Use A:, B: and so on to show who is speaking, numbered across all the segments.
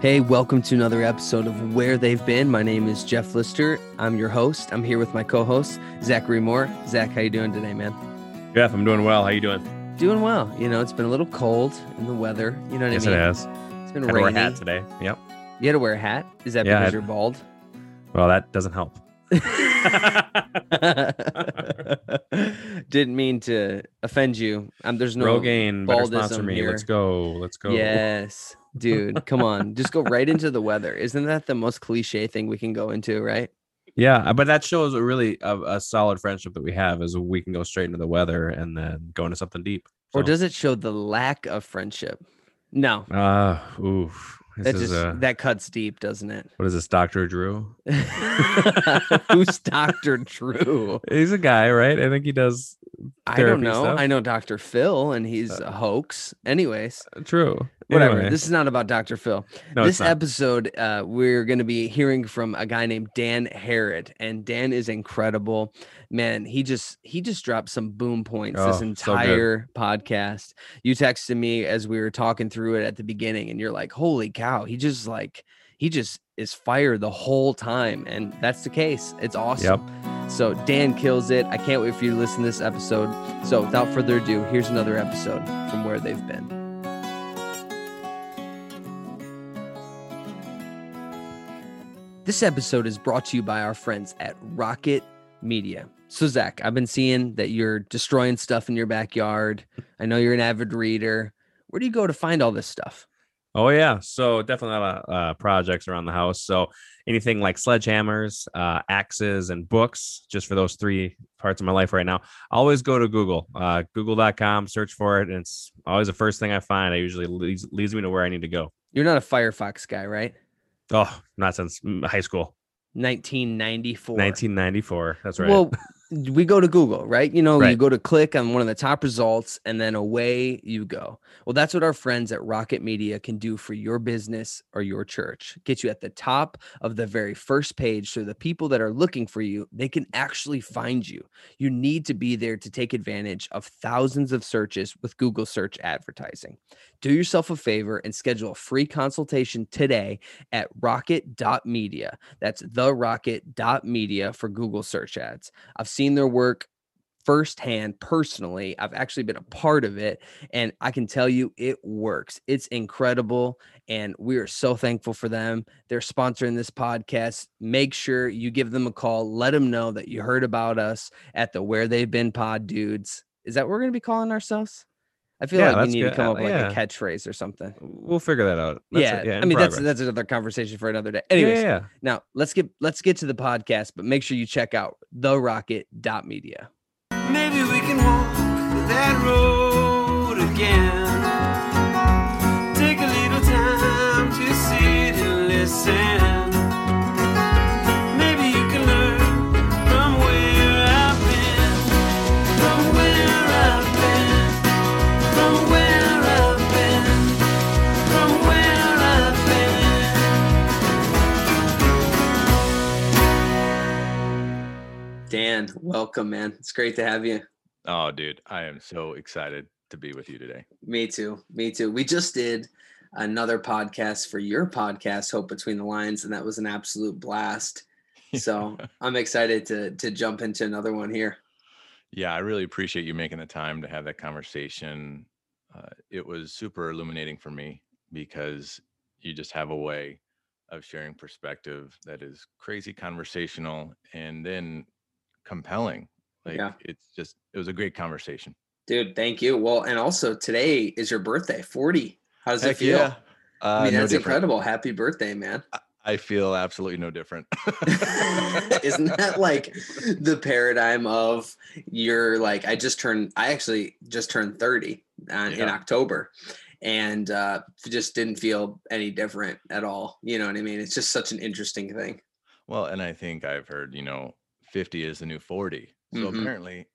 A: Hey, welcome to another episode of Where They've Been. My name is Jeff Lister. I'm your host. I'm here with my co-host Zachary Moore. Zach, how you doing today, man?
B: Jeff, I'm doing well. How you doing?
A: Doing well. You know, it's been a little cold in the weather. You know what
B: yes,
A: I mean?
B: Yes, it has.
A: It's been
B: Had to wear a
A: rainy.
B: hat today. Yep.
A: You had to wear a hat. Is that
B: Yeah,
A: because
B: had-
A: you're bald?
B: Well, that doesn't help.
A: Didn't mean to offend you. Um, there's no
B: Rogaine better sponsor
A: baldism
B: me.
A: here.
B: Let's go. Let's go.
A: Yes, dude. Come on, just go right into the weather. Isn't that the most cliche thing we can go into? Right?
B: Yeah, but that shows a really a, a solid friendship that we have is we can go straight into the weather and then go into something deep.
A: Or does it show the lack of friendship? No,
B: uh oof. This
A: that just
B: uh,
A: that cuts deep, doesn't it?
B: what is this, Dr. Drew?
A: Who's Doctor Drew?
B: He's a guy, right? I think he does
A: I don't know.
B: stuff?
A: I know Doctor Phil, and he's
B: Uh,
A: a hoax. Anyways,
B: true.
A: whatever.
B: Anyway,
A: This is not about Doctor Phil.
B: no,
A: this episode, uh, we're going to be hearing from a guy named Dan Harrod, and Dan is incredible. Man, he just he just dropped some boom points
B: Oh,
A: this
B: so
A: entire podcast. You texted me as we were talking through it at the beginning, and you're like, "Holy cow!" He just like he just is fire the whole time, and that's the case. It's awesome. So Dan kills it. I can't wait for you to listen to this episode. So without further ado, here's another episode from where they've been. This episode is brought to you by our friends at Rocket Media. So Zach, I've been seeing that you're destroying stuff in your backyard. I know you're an avid reader. Where do you go to find all this stuff?
B: Oh yeah, so definitely a lot of uh, projects around the house. So anything like sledgehammers, uh, axes, and books, just for those three parts of my life right now. Always go to Google, uh, Google.com, search for it, and it's always the first thing I find. I usually leads, leads me to where I need to go.
A: You're not a Firefox guy, right?
B: Oh, not since mm, high school,
A: 1994.
B: 1994. That's right.
A: Well, we go to Google, right? You know, you go to click on one of the top results and then away you go. Well, that's what our friends at Rocket Media can do for your business or your church. Get you at the top of the very first page so the people that are looking for you, they can actually find you. You need to be there to take advantage of thousands of searches with Google search advertising. Do yourself a favor and schedule a free consultation today at rocket.media. That's the rocket.media for Google search ads. I've seen their work firsthand personally. I've actually been a part of it and I can tell you it works. It's incredible and we are so thankful for them. They're sponsoring this podcast. Make sure you give them a call. Let them know that you heard about us at the Where They've Been Pod Dudes. Is that what we're going to be calling ourselves? I feel
B: Yeah,
A: like we
B: that's
A: need to come
B: Uh,
A: up with like
B: yeah.
A: a catchphrase or something.
B: we'll figure that out. That's
A: yeah,
B: it, yeah.
A: I mean that's
B: progress.
A: that's another conversation for another day.
B: Yeah,
A: Anyways,
B: yeah, yeah.
A: now let's get let's get to the podcast, but make sure you check out therocket.media.
C: Maybe we can walk that road again. Take a little time to sit and listen.
A: Welcome, man. It's great to have you.
D: Oh, dude, I am so excited to be with you today.
A: Me too. Me too. We just did another podcast for your podcast, Hope Between the Lines, and that was an absolute blast. So I'm excited to to jump into another one here.
D: yeah, I really appreciate you making the time to have that conversation. Uh, it was super illuminating for me because you just have a way of sharing perspective that is crazy conversational and then compelling. Like
A: Yeah.
D: it's just it was a great conversation.
A: Dude, thank you. Well, and also today is your birthday, 40. How does it feel?
D: yeah. Uh,
A: I mean,
D: no
A: that's
D: different.
A: incredible. Happy birthday, man.
D: I feel absolutely no different.
A: Isn't that like the paradigm of you're like, I just turned, I actually just turned 30 uh, in October and uh, just didn't feel any different at all. You know what I mean? It's just such an interesting thing.
D: Well, and I think I've heard, you know, 50 is the new 40. So
A: Mhm.
D: apparently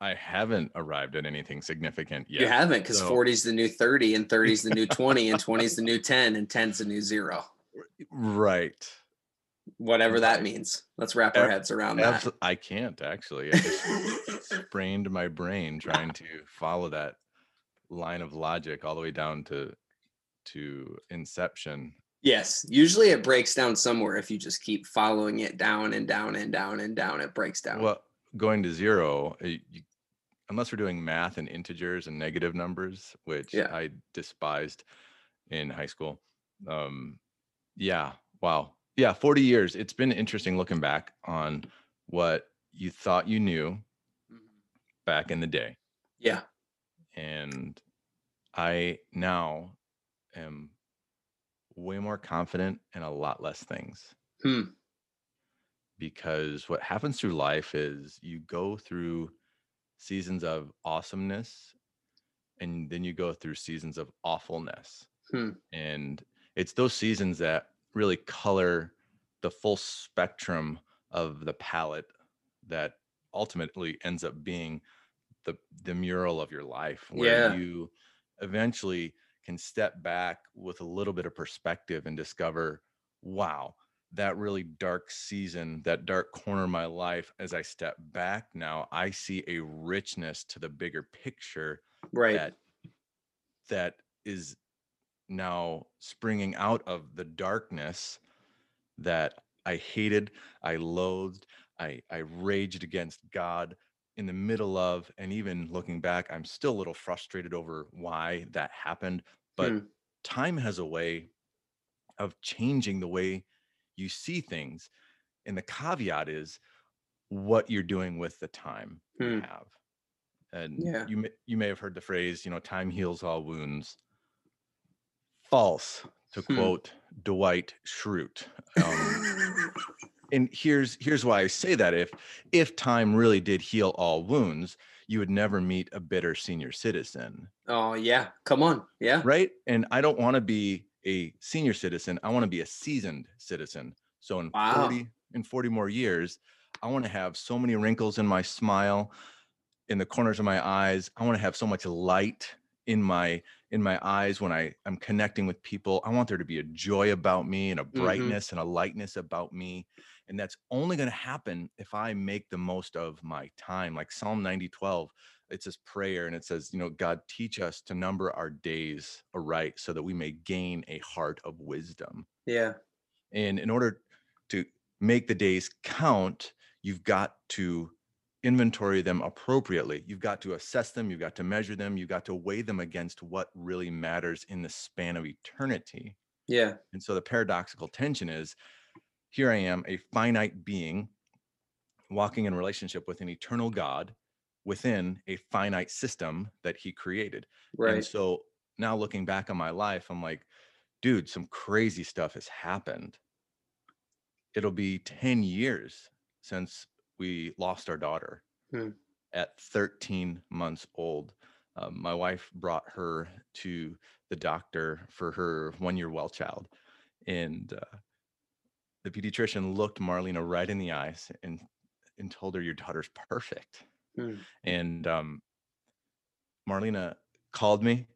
D: I haven't arrived at anything significant yet.
A: You haven't because
D: So-
A: 40 is the new 30 and 30 is the new 20 and 20 is the new 10 and 10 is the new zero.
D: Right.
A: Whatever that means. Let's wrap our heads around that.
D: I can't actually. I just sprained my brain trying to follow that line of logic all the way down to to inception.
A: Yes. Usually it breaks down somewhere if you just keep following it down and down and down and down. It breaks down.
D: Well, going to zero, uh, you, unless we're doing math and integers and negative numbers, which
A: Yeah.
D: I despised in high school. Um, yeah, wow. Yeah, 40 years. It's been interesting looking back on what you thought you knew
A: Mhm.
D: back in the day.
A: Yeah.
D: And I now am way more confident in a lot less things.
A: Hmm.
D: because what happens through life is you go through seasons of awesomeness and then you go through seasons of awfulness
A: Hmm.
D: and it's those seasons that really color the full spectrum of the palette that ultimately ends up being the the mural of your life where
A: Yeah.
D: you eventually can step back with a little bit of perspective and discover wow that really dark season that dark corner of my life as i step back now i see a richness to the bigger picture
A: Right.
D: that that is now springing out of the darkness that I hated, I loathed, I I raged against God in the middle of and even looking back I'm still a little frustrated over why that happened, but
A: Hmm.
D: time has a way of changing the way you see things. And the caveat is what you're doing with the time you
A: Hmm.
D: have. And
A: Yeah.
D: you may, you may have heard the phrase, you know, time heals all wounds. False, to
A: Hmm.
D: quote Dwight Schrute. Um, and here's here's why I say that: if if time really did heal all wounds, you would never meet a bitter senior citizen,
A: oh yeah. Come on. Yeah.
D: right? And I don't want to be a senior citizen. I want to be a seasoned citizen. So in
A: Wow.
D: 40 in 40 more years, I want to have so many wrinkles in my smile, in the corners of my eyes. I want to have so much light in my in my eyes when I I'm connecting with people. I want there to be a joy about me and a mm-hmm. brightness and a lightness about me. And that's only going to happen if I make the most of my time. Like Psalm 90, 12, it's this prayer and it says, you know, God teach us to number our days aright so that we may gain a heart of wisdom.
A: Yeah.
D: And in order to make the days count, you've got to inventory them appropriately. You've got to assess them, you've got to measure them, you've got to weigh them against what really matters in the span of eternity.
A: Yeah.
D: And so the paradoxical tension is here I am, a finite being walking in relationship with an eternal God within a finite system that he created. And
A: Right.
D: so now looking back on my life, I'm like, dude, some crazy stuff has happened. It'll be 10 years since we lost our daughter
A: Hmm.
D: at 13 months old. Um, my wife brought her to the doctor for her one year well child. And uh, the pediatrician looked Marlena right in the eyes and, and told her, Your daughter's perfect.
A: Hmm.
D: And um, Marlena called me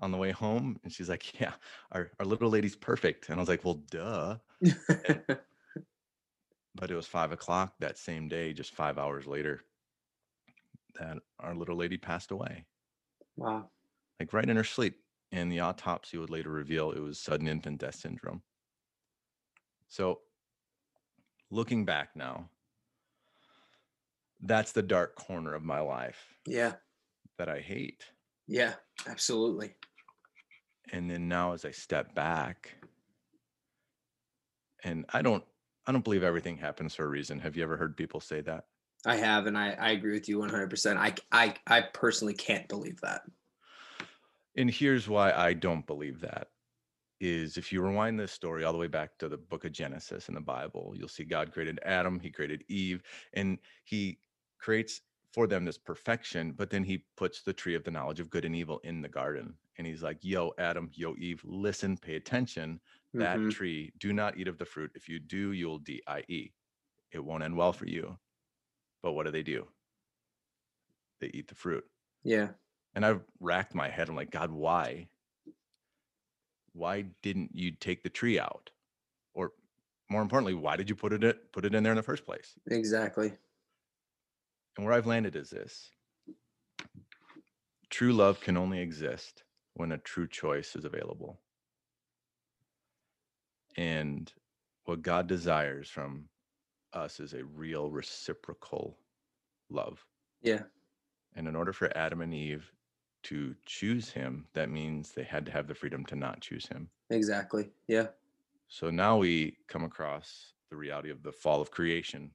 D: on the way home and she's like, Yeah, our, our little lady's perfect. And I was like, Well, duh. But it was five o'clock that same day, just five hours later, that our little lady passed away,
A: wow.
D: like right in her sleep. And the autopsy would later reveal it was sudden infant death syndrome. So, looking back now, that's the dark corner of my life
A: Yeah.
D: that I hate.
A: Yeah. Absolutely.
D: and then now as i step back and i don't i don't believe everything happens for a reason have you ever heard people say that
A: I have, and I, I agree with you 100%. I, I, I personally can't believe that.
D: and here's why i don't believe that is if you rewind this story all the way back to the book of genesis in the bible you'll see god created adam he created eve and he creates for them this perfection but then he puts the tree of the knowledge of good and evil in the garden and he's like yo adam yo eve listen pay attention. That
A: Mhm.
D: tree do not eat of the fruit. If you do you'll die. It won't end well for you. But what do they do? They eat the fruit.
A: Yeah.
D: and i've racked my head i'm like god why why didn't you take the tree out or more importantly why did you put it in- put it in there in the first place
A: Exactly.
D: and where i've landed is this true love can only exist when a true choice is available And what God desires from us is a real reciprocal love.
A: Yeah.
D: And in order for Adam and Eve to choose him, that means they had to have the freedom to not choose him.
A: Exactly. Yeah.
D: So now we come across the reality of the fall of creation,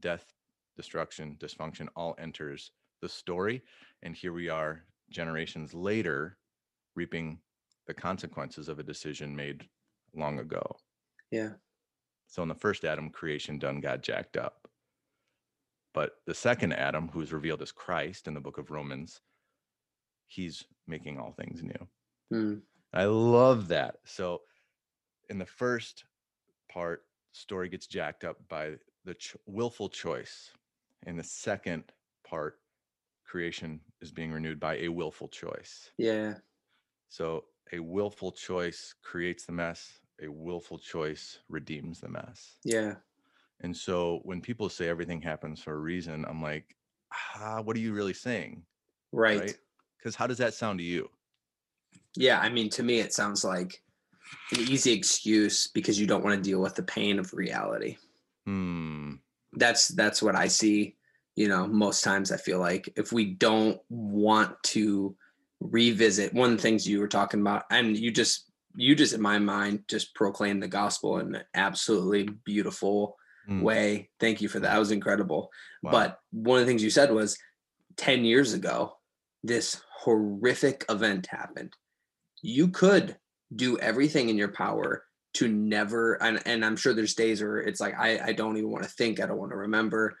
D: death, destruction, dysfunction all enters the story. And here we are, generations later, reaping the consequences of a decision made long ago.
A: Yeah.
D: So in the first Adam, creation done got jacked up. But the second Adam, who's revealed as Christ in the book of Romans, he's making all things new.
A: Mm.
D: I love that. So in the first part, story gets jacked up by the ch- willful choice. In the second part, creation is being renewed by a willful choice.
A: Yeah.
D: So a willful choice creates the mess, a willful choice redeems the mess.
A: Yeah.
D: And so when people say everything happens for a reason, I'm like, ah, what are you really saying?
A: Right.
D: Because how does that sound to you?
A: Yeah. I mean, to me, it sounds like an easy excuse because you don't want to deal with the pain of reality.
D: Hmm.
A: That's that's what I see. You know, most times I feel like if we don't want to revisit one of the things you were talking about, and you just you just in my mind just proclaim the gospel in an absolutely beautiful
D: Mm.
A: way. Thank you for that. That was incredible.
D: Wow.
A: But one of the things you said was 10 years ago, this horrific event happened. You could do everything in your power to never, and, and I'm sure there's days where it's like, I, I don't even want to think, I don't want to remember.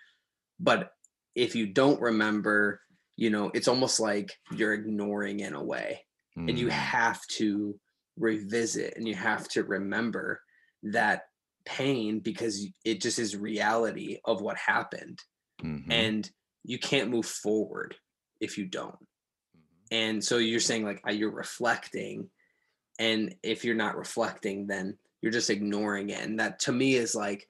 A: But if you don't remember, you know, it's almost like you're ignoring in a way and you
D: Mm.
A: have to revisit and you have to remember that pain because it just is reality of what happened
D: Mhm.
A: and you can't move forward if you don't. And so you're saying like uh, you're reflecting and if you're not reflecting then you're just ignoring it. And that to me is like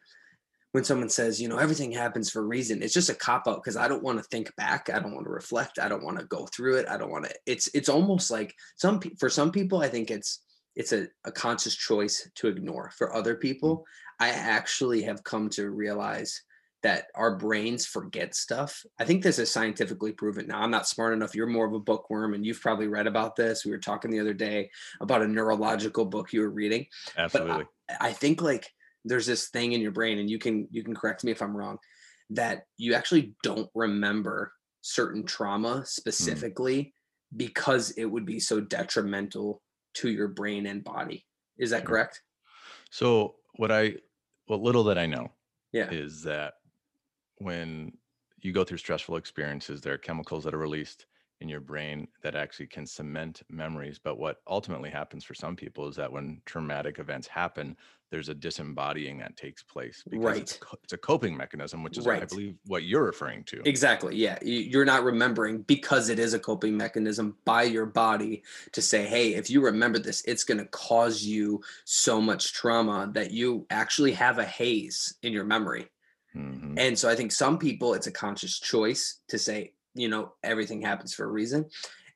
A: when someone says you know everything happens for a reason it's just a cop out because i don't want to think back i don't want to reflect i don't want to go through it i don't want to it's it's almost like some for some people i think it's it's a, a conscious choice to ignore. For other people i actually have come to realize that our brains forget stuff i think this is scientifically proven now i'm not smart enough you're more of a bookworm and you've probably read about this we were talking the other day about a neurological book you were reading
D: Absolutely.
A: I think like there's this thing in your brain, and you can you can correct me if I'm wrong, that you actually don't remember certain trauma hmm. specifically because it would be so detrimental to your brain and body. Is that
D: Sure.
A: correct?
D: So what I what little that I know
A: Yeah.
D: is that when you go through stressful experiences, there are chemicals that are released in your brain that actually can cement memories. But what ultimately happens for some people is that when traumatic events happen, there's a disembodying that takes place because it's, a it's a coping mechanism, which is I believe what you're referring to.
A: Exactly. Yeah. You're not remembering because it is a coping mechanism by your body to say, hey, if you remember this, it's going to cause you so much trauma that you actually have a haze in your memory.
D: Mhm.
A: And so I think some people it's a conscious choice to say, you know, everything happens for a reason.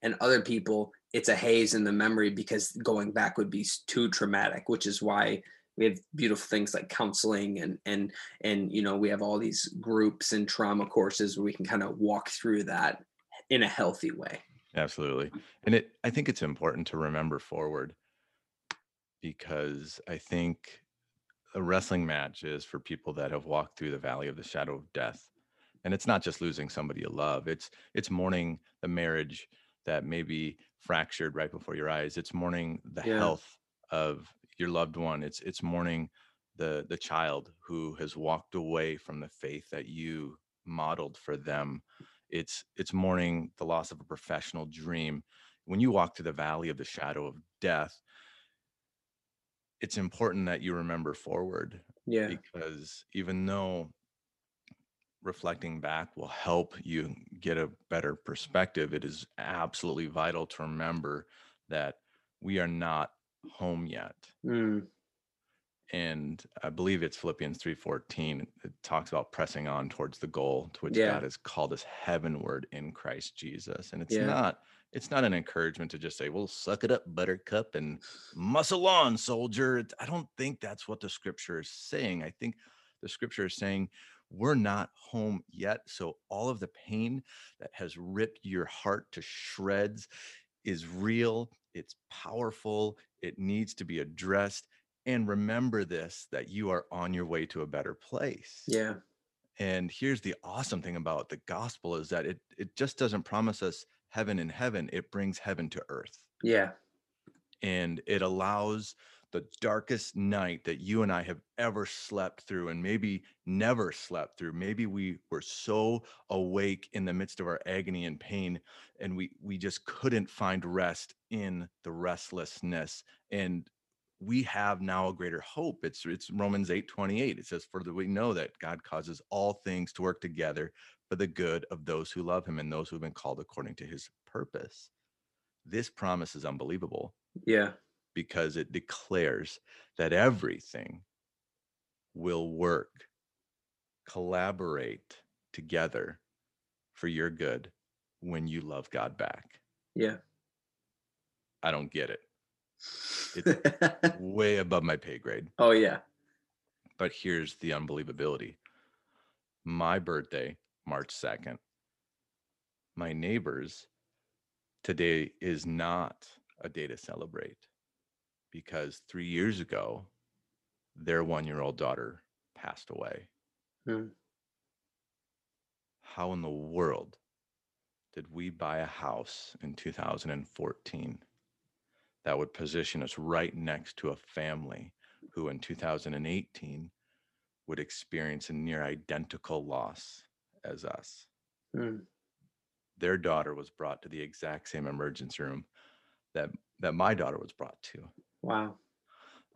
A: And other people it's a haze in the memory because going back would be too traumatic, which is why we have beautiful things like counseling and and and you know, we have all these groups and trauma courses where we can kind of walk through that in a healthy way.
D: Absolutely. And it I think it's important to remember forward because I think a wrestling match is for people that have walked through the valley of the shadow of death. And it's not just losing somebody you love. It's it's mourning the marriage that may be fractured right before your eyes. It's mourning the
A: Yeah.
D: health of your loved one. It's it's mourning the the child who has walked away from the faith that you modeled for them it's it's mourning the loss of a professional dream when you walk through the valley of the shadow of death it's important that you remember forward
A: Yeah.
D: because even though reflecting back will help you get a better perspective it is absolutely vital to remember that we are not home yet
A: Mm,
D: and I believe it's Philippians 3:14. It talks about pressing on towards the goal to which
A: Yeah.
D: God has called us heavenward in Christ Jesus. And it's
A: Yeah.
D: not It's not an encouragement to just say, well, suck it up, buttercup, and muscle on, soldier. I don't think that's what the scripture is saying. I think the scripture is saying, we're not home yet. So all of the pain that has ripped your heart to shreds is real, it's powerful, it needs to be addressed. And remember this that you are on your way to a better place.
A: Yeah.
D: And here's the awesome thing about the gospel is that it it just doesn't promise us heaven in heaven, it brings heaven to earth.
A: Yeah.
D: And it allows the darkest night that you and I have ever slept through and maybe never slept through. Maybe we were so awake in the midst of our agony and pain and we we just couldn't find rest in the restlessness and we have now a greater hope. It's it's Romans 8 28. It says, For the, we know that God causes all things to work together for the good of those who love him and those who have been called according to his purpose. This promise is unbelievable
A: Yeah.
D: because it declares that everything will work, collaborate together for your good when you love God back.
A: Yeah.
D: I don't get it. It's way above my pay grade.
A: oh yeah.
D: But here's the unbelievability. My birthday, March 2nd. My neighbors, today is not a day to celebrate because three years ago, their one year old daughter passed away.
A: Hmm.
D: How in the world did we buy a house in 2014 that would position us right next to a family who in 2018 would experience a near identical loss as us.
A: Hmm.
D: Their daughter was brought to the exact same emergency room that that my daughter was brought to.
A: Wow.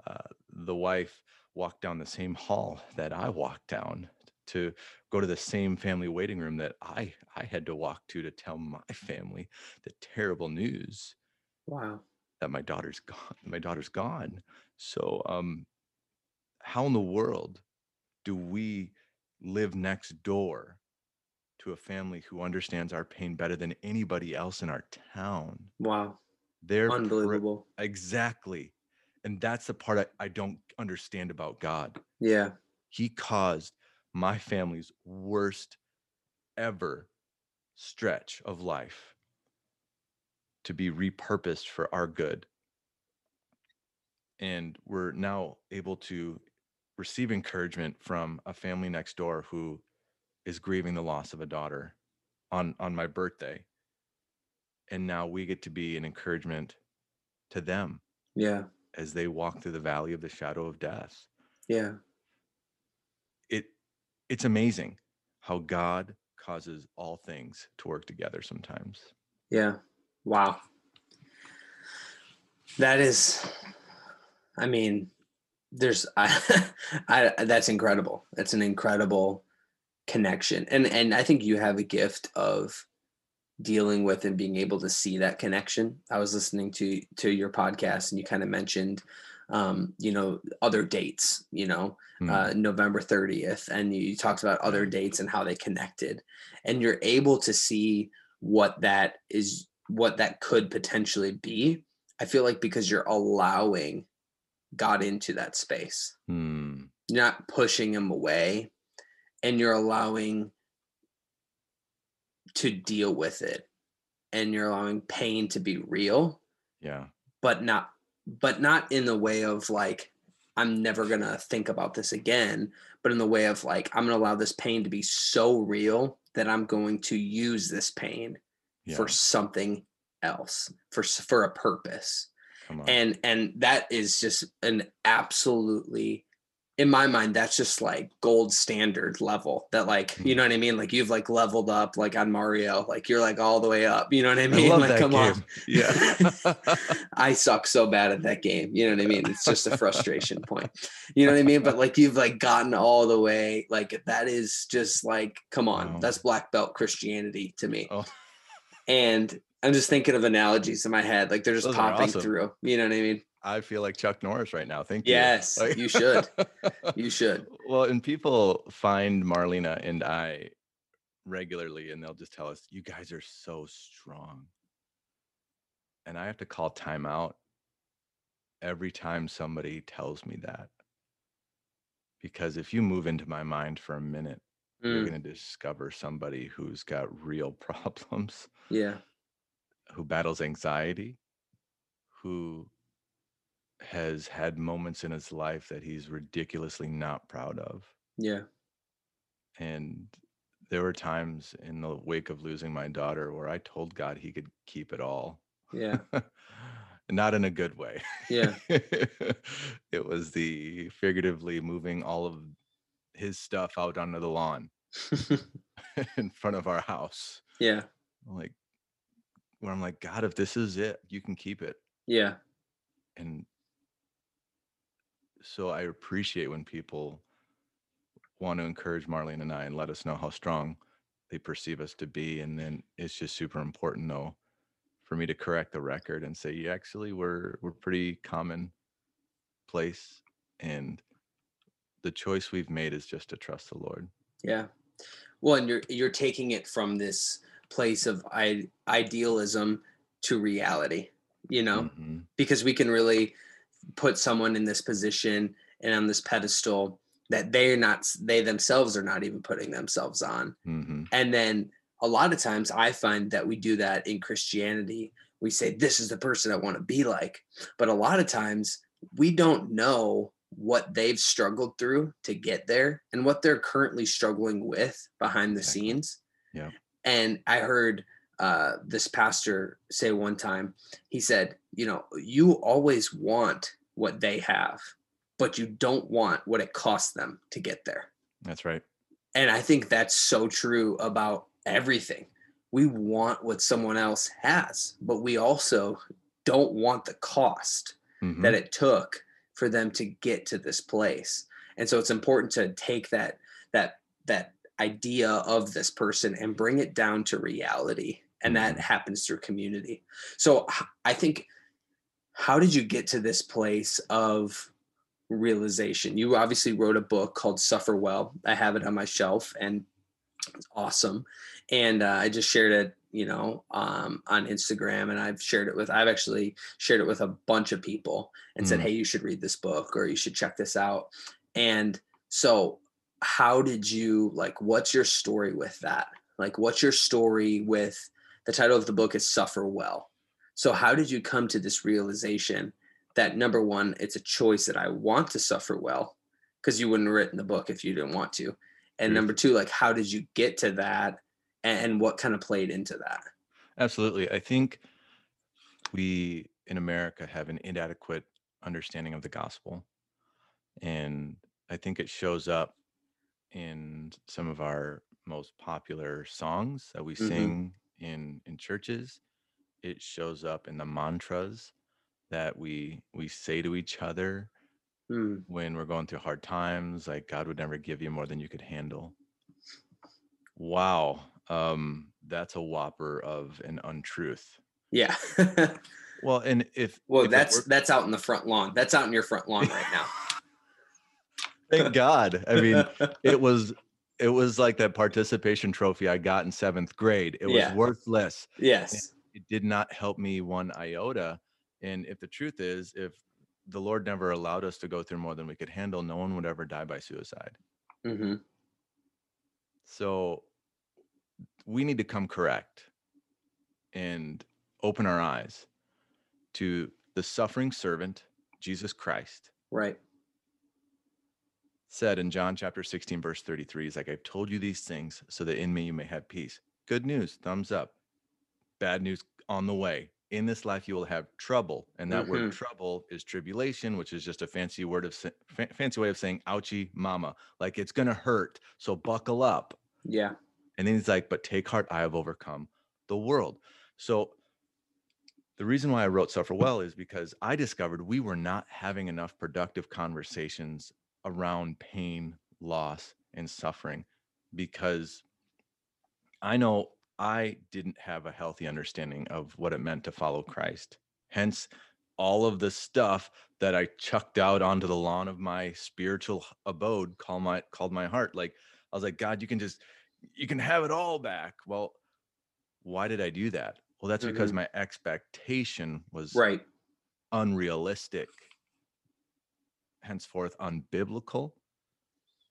D: Uh, the wife walked down the same hall that I walked down to go to the same family waiting room that I I had to walk to to tell my family the terrible news
A: Wow.
D: that my daughter's gone. My daughter's gone. So, um, how in the world do we live next door to a family who understands our pain better than anybody else in our town?
A: Wow.
D: They're
A: Unbelievable.
D: exactly, and that's the part I, I don't understand about God.
A: Yeah.
D: He caused my family's worst ever stretch of life to be repurposed for our good. And we're now able to receive encouragement from a family next door who is grieving the loss of a daughter on on my birthday. And now we get to be an encouragement to them
A: Yeah.
D: as they walk through the valley of the shadow of death
A: Yeah.
D: it it's amazing how God causes all things to work together sometimes.
A: Yeah. Wow. That is I mean, there's I, I that's incredible. That's an incredible connection. And and I think you have a gift of dealing with and being able to see that connection. I was listening to to your podcast and you kind of mentioned um, you know, other dates, you know,
D: Hmm.
A: uh, November 30th, and you talked about other dates and how they connected, and you're able to see what that is, what that could potentially be. I feel like because you're allowing God into that space,
D: Hmm.
A: you're not pushing him away, and you're allowing to deal with it, and you're allowing pain to be real
D: Yeah.
A: but not but not in the way of like i'm never going to think about this again but in the way of like i'm going to allow this pain to be so real that i'm going to use this pain
D: Yeah.
A: for something else for for a purpose
D: Come on.
A: and and that is just an absolutely in my mind that's just like gold standard level that like you
D: Mhm.
A: know what i mean like you've like leveled up like on mario like you're like all the way up you know what i
D: I
A: mean
D: love
A: like
D: that
A: come on
D: game. Yeah.
A: I suck so bad at that game. You know what I mean? It's just a frustration point. You know what I mean? But like you've like gotten all the way, like that is just like, come on,
D: Wow.
A: that's black belt Christianity to me.
D: Oh.
A: And I'm just thinking of analogies in my head, like they're just
D: Those
A: popping
D: awesome.
A: through. You know what I mean?
D: I feel like Chuck Norris right now. Thank you.
A: Yes,
D: Like-
A: you should. You should.
D: well, and people find Marlena and I regularly, and they'll just tell us, "You guys are so strong. and I have to call timeout every time somebody tells me that. Because if you move into my mind for a minute, you're
A: Mm,
D: going to discover somebody who's got real problems,
A: yeah.
D: who battles anxiety, who has had moments in his life that he's ridiculously not proud of.
A: Yeah.
D: And there were times in the wake of losing my daughter where I told God he could keep it all.
A: Yeah.
D: not in a good way.
A: Yeah.
D: it was the figuratively moving all of his stuff out onto the lawn in front of our house.
A: yeah.
D: Like, where I'm like, God, if this is it, you can keep it.
A: Yeah.
D: And so I appreciate when people want to encourage Marlena and I and let us know how strong they perceive us to be. And then it's just super important though for me to correct the record and say, yeah, actually we're we're pretty common place and the choice we've made is just to trust the Lord.
A: Yeah. Well, and you're you're taking it from this place of I- idealism to reality, you know,
D: Mhm,
A: because we can really put someone in this position and on this pedestal that they're not they themselves are not even putting themselves on.
D: mhm,
A: And then a lot of times I find that we do that in Christianity. We say, This is the person I want to be like. But a lot of times we don't know what they've struggled through to get there and what they're currently struggling with behind the
D: Exactly.
A: scenes.
D: Yeah.
A: And I heard uh, this pastor say one time, he said, You know, you always want what they have, but you don't want what it costs them to get there.
D: That's right.
A: And I think that's so true about everything. We want what someone else has, but we also don't want the cost
D: Mhm,
A: that it took for them to get to this place. And so it's important to take that that that idea of this person and bring it down to reality. And that
D: Mhm.
A: happens through community. So i think how did you get to this place of realization? You obviously wrote a book called Suffer Well. I have it on my shelf and it's awesome. And uh, I just shared it, you know, um, on Instagram and I've shared it with, I've actually shared it with a bunch of people and said,
D: Mm.
A: hey, you should read this book or you should check this out. And so, how did you like, what's your story with that? Like, what's your story with the title of the book is Suffer Well. So, how did you come to this realization that number one, it's a choice that I want to suffer well? Because you wouldn't have written the book if you didn't want to. And
D: Truth.
A: number two, like, how did you get to that? And, what kind of played into that?
D: Absolutely. I think we in America have an inadequate understanding of the gospel. And I think it shows up in some of our most popular songs that we
A: Mhm.
D: sing in in churches. It shows up in the mantras that we we say to each other
A: Hmm.
D: when we're going through hard times, like God would never give you more than you could handle. Wow. Um, that's a whopper of an untruth.
A: Yeah.
D: Well, and if
A: well,
D: if
A: that's that's out in the front lawn. That's out in your front lawn right now.
D: thank God. I mean, it was it was like that participation trophy I got in seventh grade. It was
A: Yeah.
D: worthless.
A: yes.
D: It did not help me one iota. And if the truth is, if the Lord never allowed us to go through more than we could handle, no one would ever die by suicide.
A: Mm-hmm.
D: So we need to come correct and open our eyes to the suffering servant, Jesus Christ,
A: Right.
D: Said in John chapter 16, verse 33, he's like, I've told you these things so that in me you may have peace. Good news, thumbs up. Bad news on the way. In this life, you will have trouble. And that word
A: Mhm.
D: trouble is tribulation, which is just a fancy word of fa- fancy way of saying ouchie mama. Like it's gonna hurt. So buckle up.
A: Yeah.
D: And then he's like, but take heart, I have overcome the world. So the reason why I wrote Suffer Well is because I discovered we were not having enough productive conversations around pain, loss, and suffering because I know I didn't have a healthy understanding of what it meant to follow Christ. Hence, all of the stuff that I chucked out onto the lawn of my spiritual abode called my called my heart. Like I was like, God, you can just you can have it all back. Well, why did I do that? Well, that's because
A: Mhm.
D: my expectation was
A: Right.
D: unrealistic, henceforth unbiblical.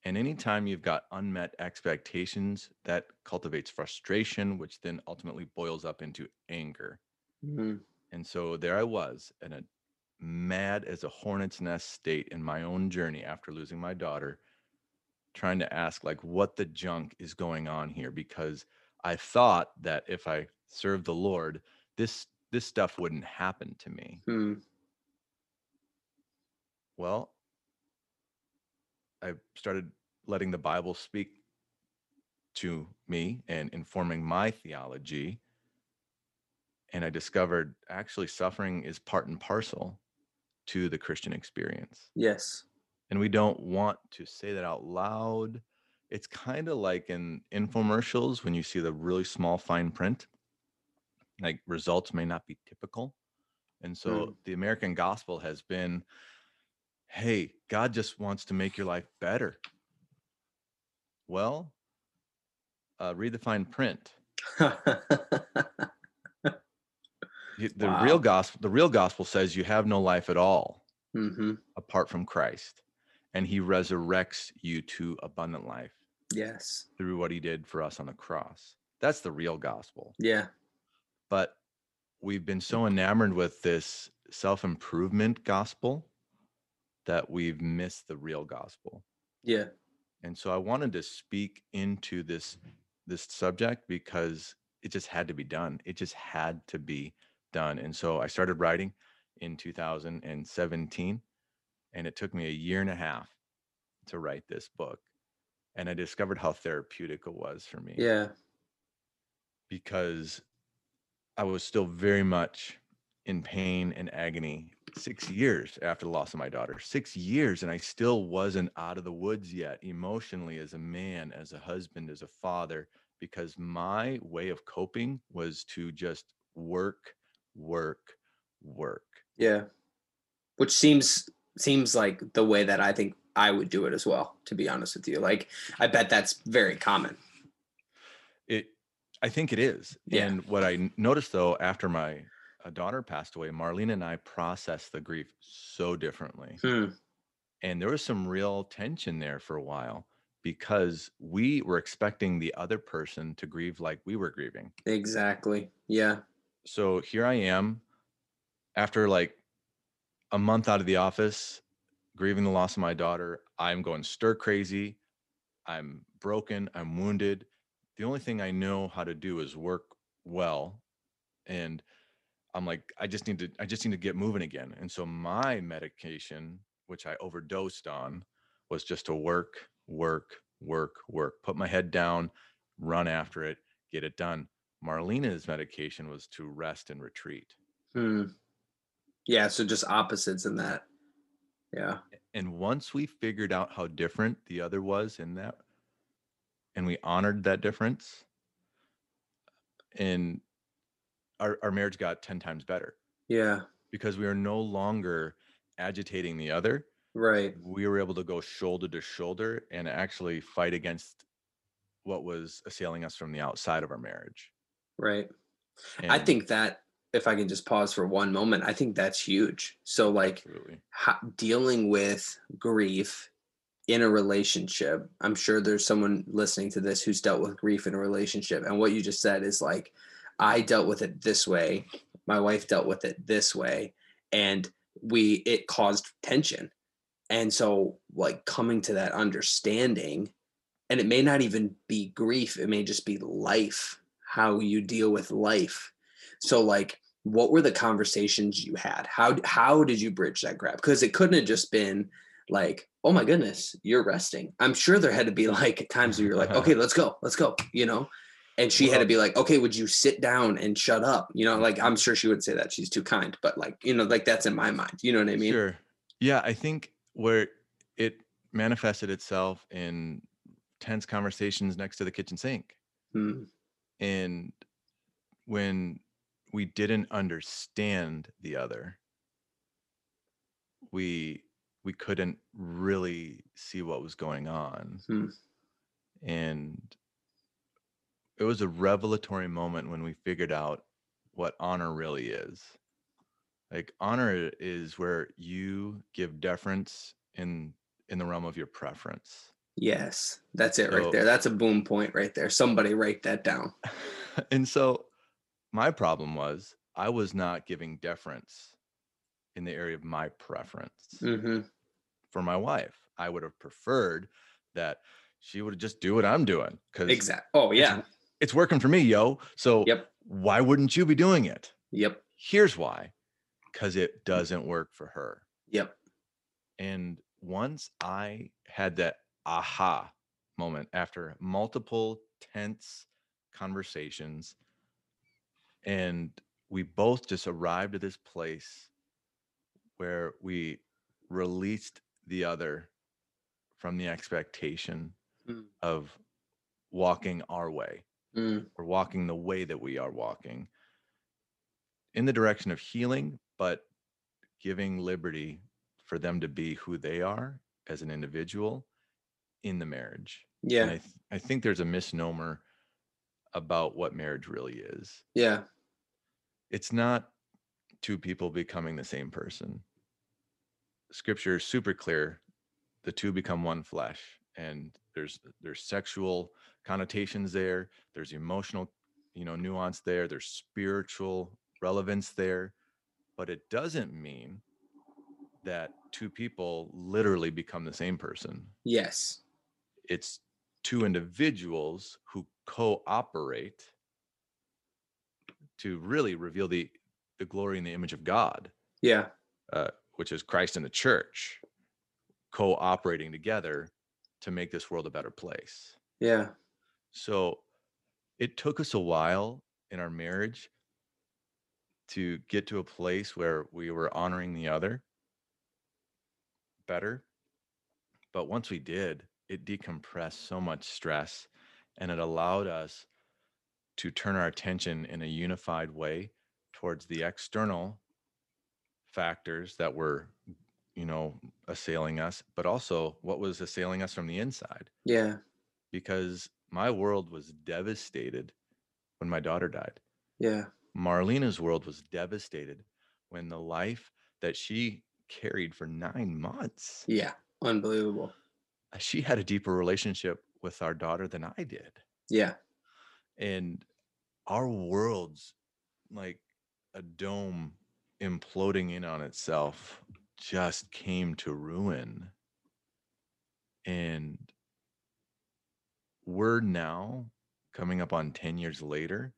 D: And anytime you've got unmet expectations, that cultivates frustration, which then ultimately boils up into anger.
A: Mhm.
D: And so there I was in a mad as a hornet's nest state in my own journey after losing my daughter, trying to ask, like, what the junk is going on here? Because I thought that if I served the Lord, this this stuff wouldn't happen to me.
A: Hmm.
D: Well, I started letting the Bible speak to me and informing my theology. And I discovered actually suffering is part and parcel to the Christian experience.
A: Yes.
D: And we don't want to say that out loud. It's kind of like in infomercials when you see the really small fine print, like results may not be typical. And so
A: Mm.
D: the American gospel has been hey, God just wants to make your life better. Well, uh, read the fine print. The
A: Wow.
D: real gospel, the real gospel says you have no life at all
A: hmm
D: apart from Christ, and He resurrects you to abundant life
A: Yes.
D: through what He did for us on the cross. That's the real gospel.
A: Yeah.
D: But we've been so enamored with this self improvement gospel that we've missed the real gospel.
A: Yeah.
D: and so i wanted to speak into this this subject because it just had to be done it just had to be done and so i started writing in 2017 and it took me a year and a half to write this book and i discovered how therapeutic it was for me
A: Yeah.
D: because i was still very much in pain and agony six years after the loss of my daughter six years and i still wasn't out of the woods yet emotionally as a man as a husband as a father because my way of coping was to just work work work
A: Yeah. Which seems seems like the way that I think I would do it as well, to be honest with you. Like I bet that's very common.
D: it i think it is
A: Yeah.
D: and what i noticed though after my uh, daughter passed away marlena and i processed the grief so differently
A: Hmm.
D: and there was some real tension there for a while because we were expecting the other person to grieve like we were grieving
A: Exactly. Yeah.
D: so here i am after like a month out of the office grieving the loss of my daughter i'm going stir crazy i'm broken i'm wounded the only thing i know how to do is work well and i'm like i just need to i just need to get moving again and so my medication which i overdosed on was just to work work work work put my head down run after it get it done marlena's medication was to rest and retreat
A: Hmm. Yeah. So just opposites in that. Yeah.
D: and once we figured out how different the other was in that and we honored that difference and our, our marriage got 10 times better
A: Yeah.
D: because we are no longer agitating the other
A: Right.
D: we were able to go shoulder to shoulder and actually fight against what was assailing us from the outside of our marriage
A: Right. I think that if I can just pause for one moment, I think that's huge. So like how, dealing with grief in a relationship i'm sure there's someone listening to this who's dealt with grief in a relationship and what you just said is like i dealt with it this way. My wife dealt with it this way. And we it caused tension. And so like coming to that understanding and it may not even be grief it may just be life how you deal with life. So like what were the conversations you had? How how did you bridge that gap? Because it couldn't have just been like oh my goodness you're resting. I'm sure there had to be like times where you're like uh-huh. okay let's go let's go you know and she had to be like okay would you sit down and shut up you know like i'm sure she would say that she's too kind but like you know like that's in my mind you know what i mean
D: Sure. Yeah, I think where it manifested itself in tense conversations next to the kitchen sink.
A: Hmm.
D: And when we didn't understand the other, we we couldn't really see what was going on.
A: Hmm.
D: And it was a revelatory moment when we figured out what honor really is. Like honor is where you give deference in in the realm of your preference.
A: Yes, that's it right there. That's a boom point right there. Somebody write that down.
D: and so my problem was I was not giving deference in the area of my preference
A: hmm
D: for my wife. I would have preferred that she would just do what I'm doing because
A: Exact. Oh yeah.
D: It's working for me, yo. So
A: Yep.
D: why wouldn't you be doing it?
A: Yep.
D: Here's why. Because it doesn't work for her.
A: Yep.
D: And once I had that aha moment after multiple tense conversations, and we both just arrived at this place where we released the other from the expectation
A: Mm.
D: of walking our way
A: Mm,
D: or walking the way that we are walking in the direction of healing, but giving liberty for them to be who they are as an individual in the marriage. And
A: yeah.
D: I, th- I think there's a misnomer about what marriage really is.
A: Yeah.
D: It's not two people becoming the same person. Scripture is super clear. The two become one flesh and there's there's sexual connotations there, there's emotional, you know, nuance there, there's spiritual relevance there, but it doesn't mean that two people literally become the same person
A: Yes.
D: it's two individuals who cooperate to really reveal the the glory and the image of God,
A: Yeah.
D: uh, which is Christ and the church, cooperating together to make this world a better place.
A: Yeah.
D: So it took us a while in our marriage to get to a place where we were honoring the other better. But once we did, it decompressed so much stress and it allowed us to turn our attention in a unified way towards the external factors that were you know assailing us but also what was assailing us from the inside
A: Yeah.
D: because my world was devastated when my daughter died.
A: Yeah.
D: Marlena's world was devastated when the life that she carried for nine months,
A: Yeah. Unbelievable.
D: uh, she had a deeper relationship with our daughter than I did.
A: Yeah.
D: And our worlds, like a dome imploding in on itself, just came to ruin. And we're now coming up on 10 years later,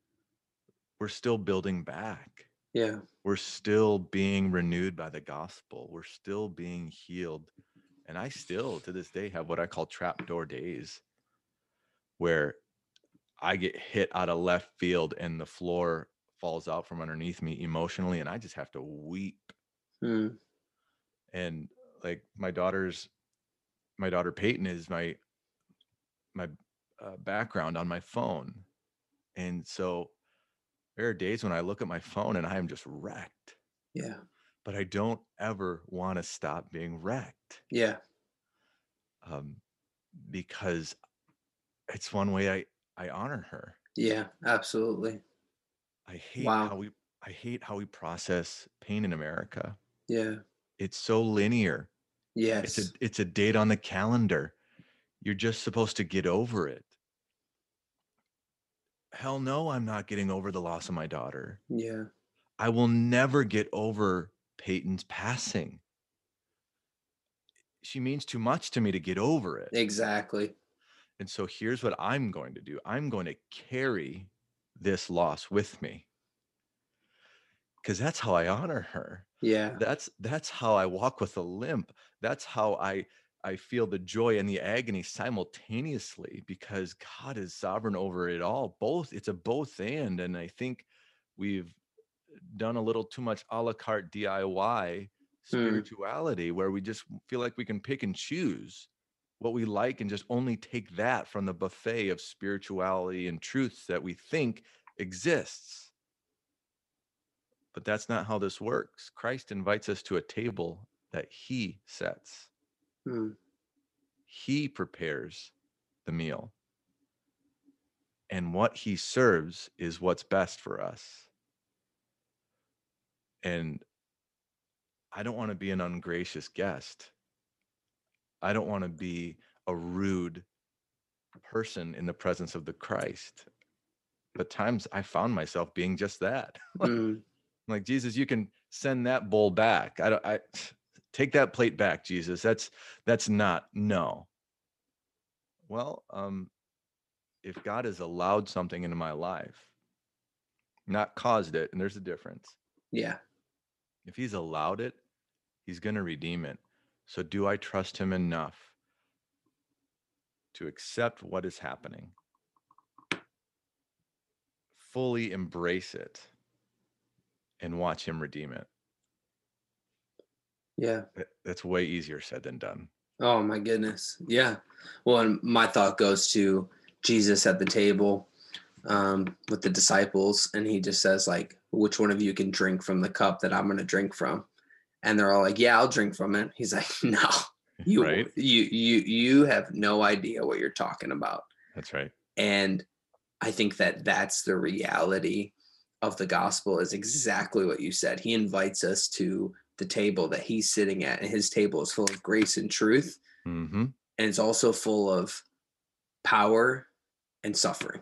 D: we're still building back.
A: Yeah.
D: We're still being renewed by the gospel. We're still being healed. And I still, to this day, have what I call trapdoor days where I get hit out of left field and the floor falls out from underneath me emotionally, and I just have to weep
A: Mm,
D: and like my daughter's my daughter peyton is my my uh, background on my phone and so there are days when i look at my phone and i am just wrecked
A: yeah.
D: but i don't ever want to stop being wrecked
A: Yeah.
D: um, because it's one way i i honor her
A: Yeah. Absolutely.
D: i hate
A: Wow.
D: how we i hate how we process pain in america
A: Yeah.
D: it's so linear
A: Yes.
D: it's a it's a date on the calendar you're just supposed to get over it hell no i'm not getting over the loss of my daughter.
A: Yeah.
D: i will never get over peyton's passing. She means too much to me to get over it.
A: Exactly.
D: and so here's what i'm going to do. I'm going to carry this loss with me. Because that's how i honor her.
A: Yeah.
D: that's that's how i walk with a limp. That's how i i feel the joy and the agony simultaneously because god is sovereign over it all both it's a both and and i think we've done a little too much a la carte diy
A: Hmm.
D: spirituality where we just feel like we can pick and choose what we like and just only take that from the buffet of spirituality and truths that we think exists but that's not how this works. Christ invites us to a table that he sets.
A: Mm,
D: He prepares the meal. And what he serves is what's best for us. And I don't want to be an ungracious guest. I don't want to be a rude person in the presence of the Christ. But times I found myself being just that.
A: Mm,
D: like Jesus, you can send that bowl back. I don't I take that plate back, Jesus. That's that's not no. Well, um if God has allowed something into my life, not caused it, and there's a difference.
A: yeah.
D: If he's allowed it, he's going to redeem it. So do I trust him enough to accept what is happening? Fully embrace it and watch him redeem it.
A: Yeah.
D: That's way easier said than done.
A: Oh my goodness. Yeah. Well, and my thought goes to Jesus at the table um, with the disciples, and he just says, like, which one of you can drink from the cup that I'm going to drink from? And they're all like, yeah, I'll drink from it. He's like, no, you,
D: right?
A: you, you, you have no idea what you're talking about.
D: That's right.
A: And I think that that's the reality of the gospel is exactly what you said. He invites us to the table that he's sitting at, and his table is full of grace and truth
D: hmm
A: and it's also full of power and suffering.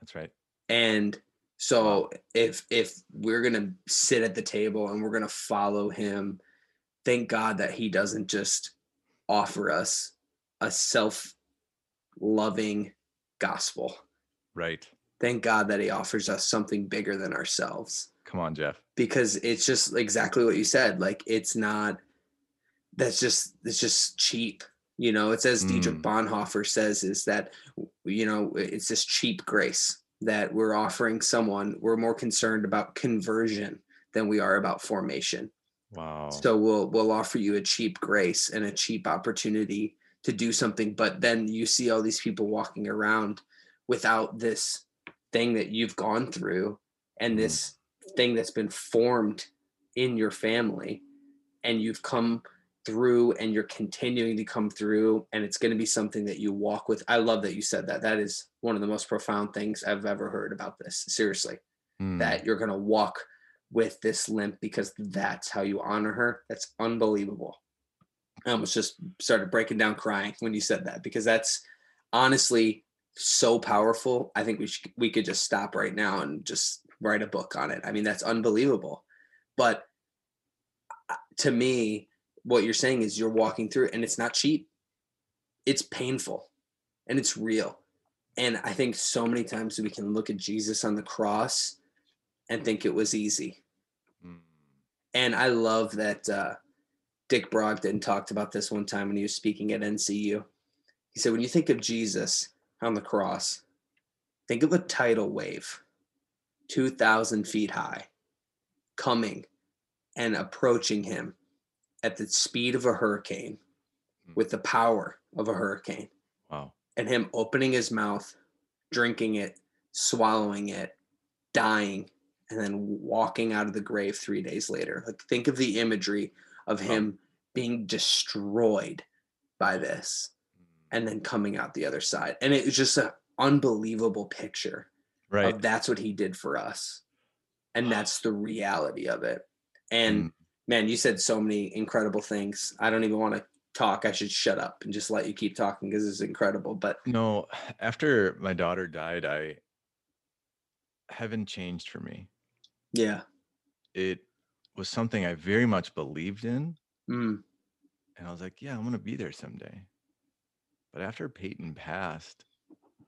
D: That's right.
A: and so if if we're gonna sit at the table and we're gonna follow him thank god that he doesn't just offer us a self-loving gospel.
D: Right.
A: thank god that he offers us something bigger than ourselves
D: Come on, Jeff.
A: because it's just exactly what you said like it's not that's just it's just cheap you know it's as dietrich
D: Mm.
A: bonhoeffer says is that you know it's this cheap grace that we're offering someone we're more concerned about conversion than we are about formation
D: Wow.
A: so we'll we'll offer you a cheap grace and a cheap opportunity to do something but then you see all these people walking around without this thing that you've gone through and
D: Mhm.
A: this thing that's been formed in your family and you've come through and you're continuing to come through and it's going to be something that you walk with i love that you said that that is one of the most profound things i've ever heard about this seriously
D: Mm,
A: that you're going to walk with this limp because that's how you honor her. That's unbelievable. I almost just started breaking down crying when you said that because that's honestly so powerful. I think we should, we could just stop right now and just write a book on it. I mean, that's unbelievable. But uh, to me, what you're saying is you're walking through it and it's not cheap. It's painful and it's real. And I think so many times we can look at Jesus on the cross and think it was easy.
D: mm,
A: And I love that uh, Dick Brogden talked about this one time when he was speaking at NCU. He said, when you think of Jesus on the cross, think of a tidal wave, 2,000 feet high, coming and approaching him at the speed of a hurricane with the power of a hurricane
D: Wow.
A: and him opening his mouth, drinking it, swallowing it, dying, and then walking out of the grave three days later. Like, think of the imagery of him being destroyed by this
D: Mm,
A: and then coming out the other side. And it was just an unbelievable picture
D: Right.
A: of that's what he did for us. And that's the reality of it. And
D: Mm.
A: man, you said so many incredible things. I don't even want to talk. I should shut up and just let you keep talking because it's incredible. But
D: No, after my daughter died, I heaven changed for me.
A: yeah.
D: It was something I very much believed in.
A: Mm,
D: And I was like, yeah, I'm going to be there someday. But after Peyton passed,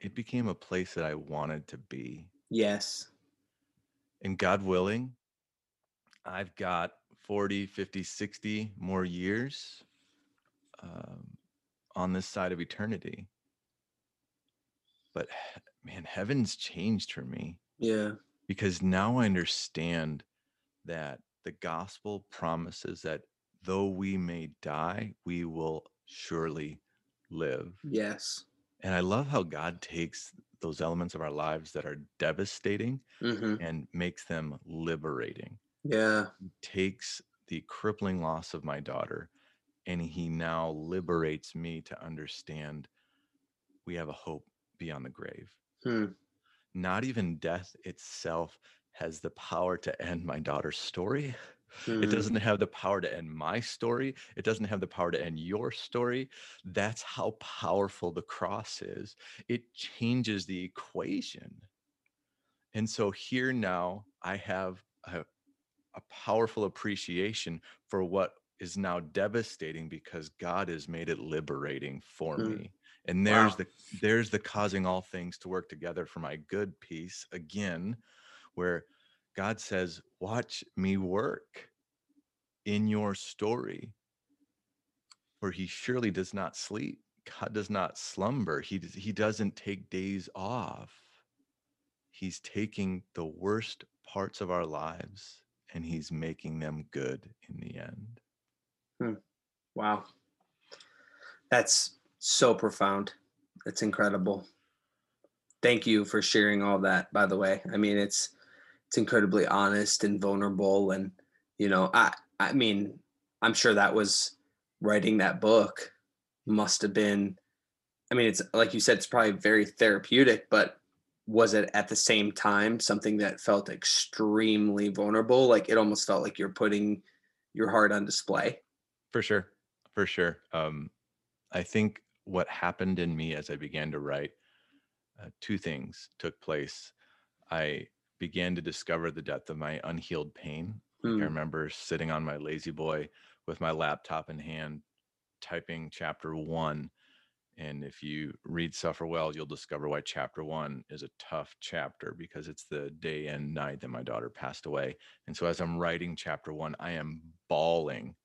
D: it became a place that I wanted to be.
A: yes.
D: And God willing, I've got 40, 50, 60 more years um, on this side of eternity. But man, heaven's changed for me
A: Yeah.
D: because now I understand that the gospel promises that though we may die, we will surely live.
A: Yes.
D: And I love how God takes those elements of our lives that are devastating
A: hmm
D: and makes them liberating.
A: Yeah.
D: He takes the crippling loss of my daughter and he now liberates me to understand we have a hope beyond the grave.
A: Hmm.
D: Not even death itself has the power to end my daughter's story. It
A: Mm,
D: doesn't have the power to end my story. It doesn't have the power to end your story. That's how powerful the cross is. It changes the equation. And so here now, I have a, a powerful appreciation for what is now devastating because God has made it liberating for
A: Mm.
D: me. And there's
A: Wow.
D: the there's the causing all things to work together for my good piece again, where God says, Watch me work in your story. For he surely does not sleep. God does not slumber. He, does- he doesn't take days off. He's taking the worst parts of our lives and he's making them good in the end. Hmm.
A: wow. That's so profound. That's incredible. Thank you for sharing all that, by the way. I mean, it's it's incredibly honest and vulnerable and you know, I I mean, I'm sure that was writing that book must have been I mean, it's like you said, it's probably very therapeutic, but was it at the same time something that felt extremely vulnerable? Like it almost felt like you're putting your heart on display.
D: For sure. For sure. Um, I think what happened in me as I began to write, uh, two things took place. I began to discover the depth of my unhealed pain.
A: Hmm.
D: I remember sitting on my La-Z-Boy with my laptop in hand, typing chapter one. And if you read Suffer Well, you'll discover why chapter one is a tough chapter because it's the day and night that my daughter passed away. And so as I'm writing chapter one, I am bawling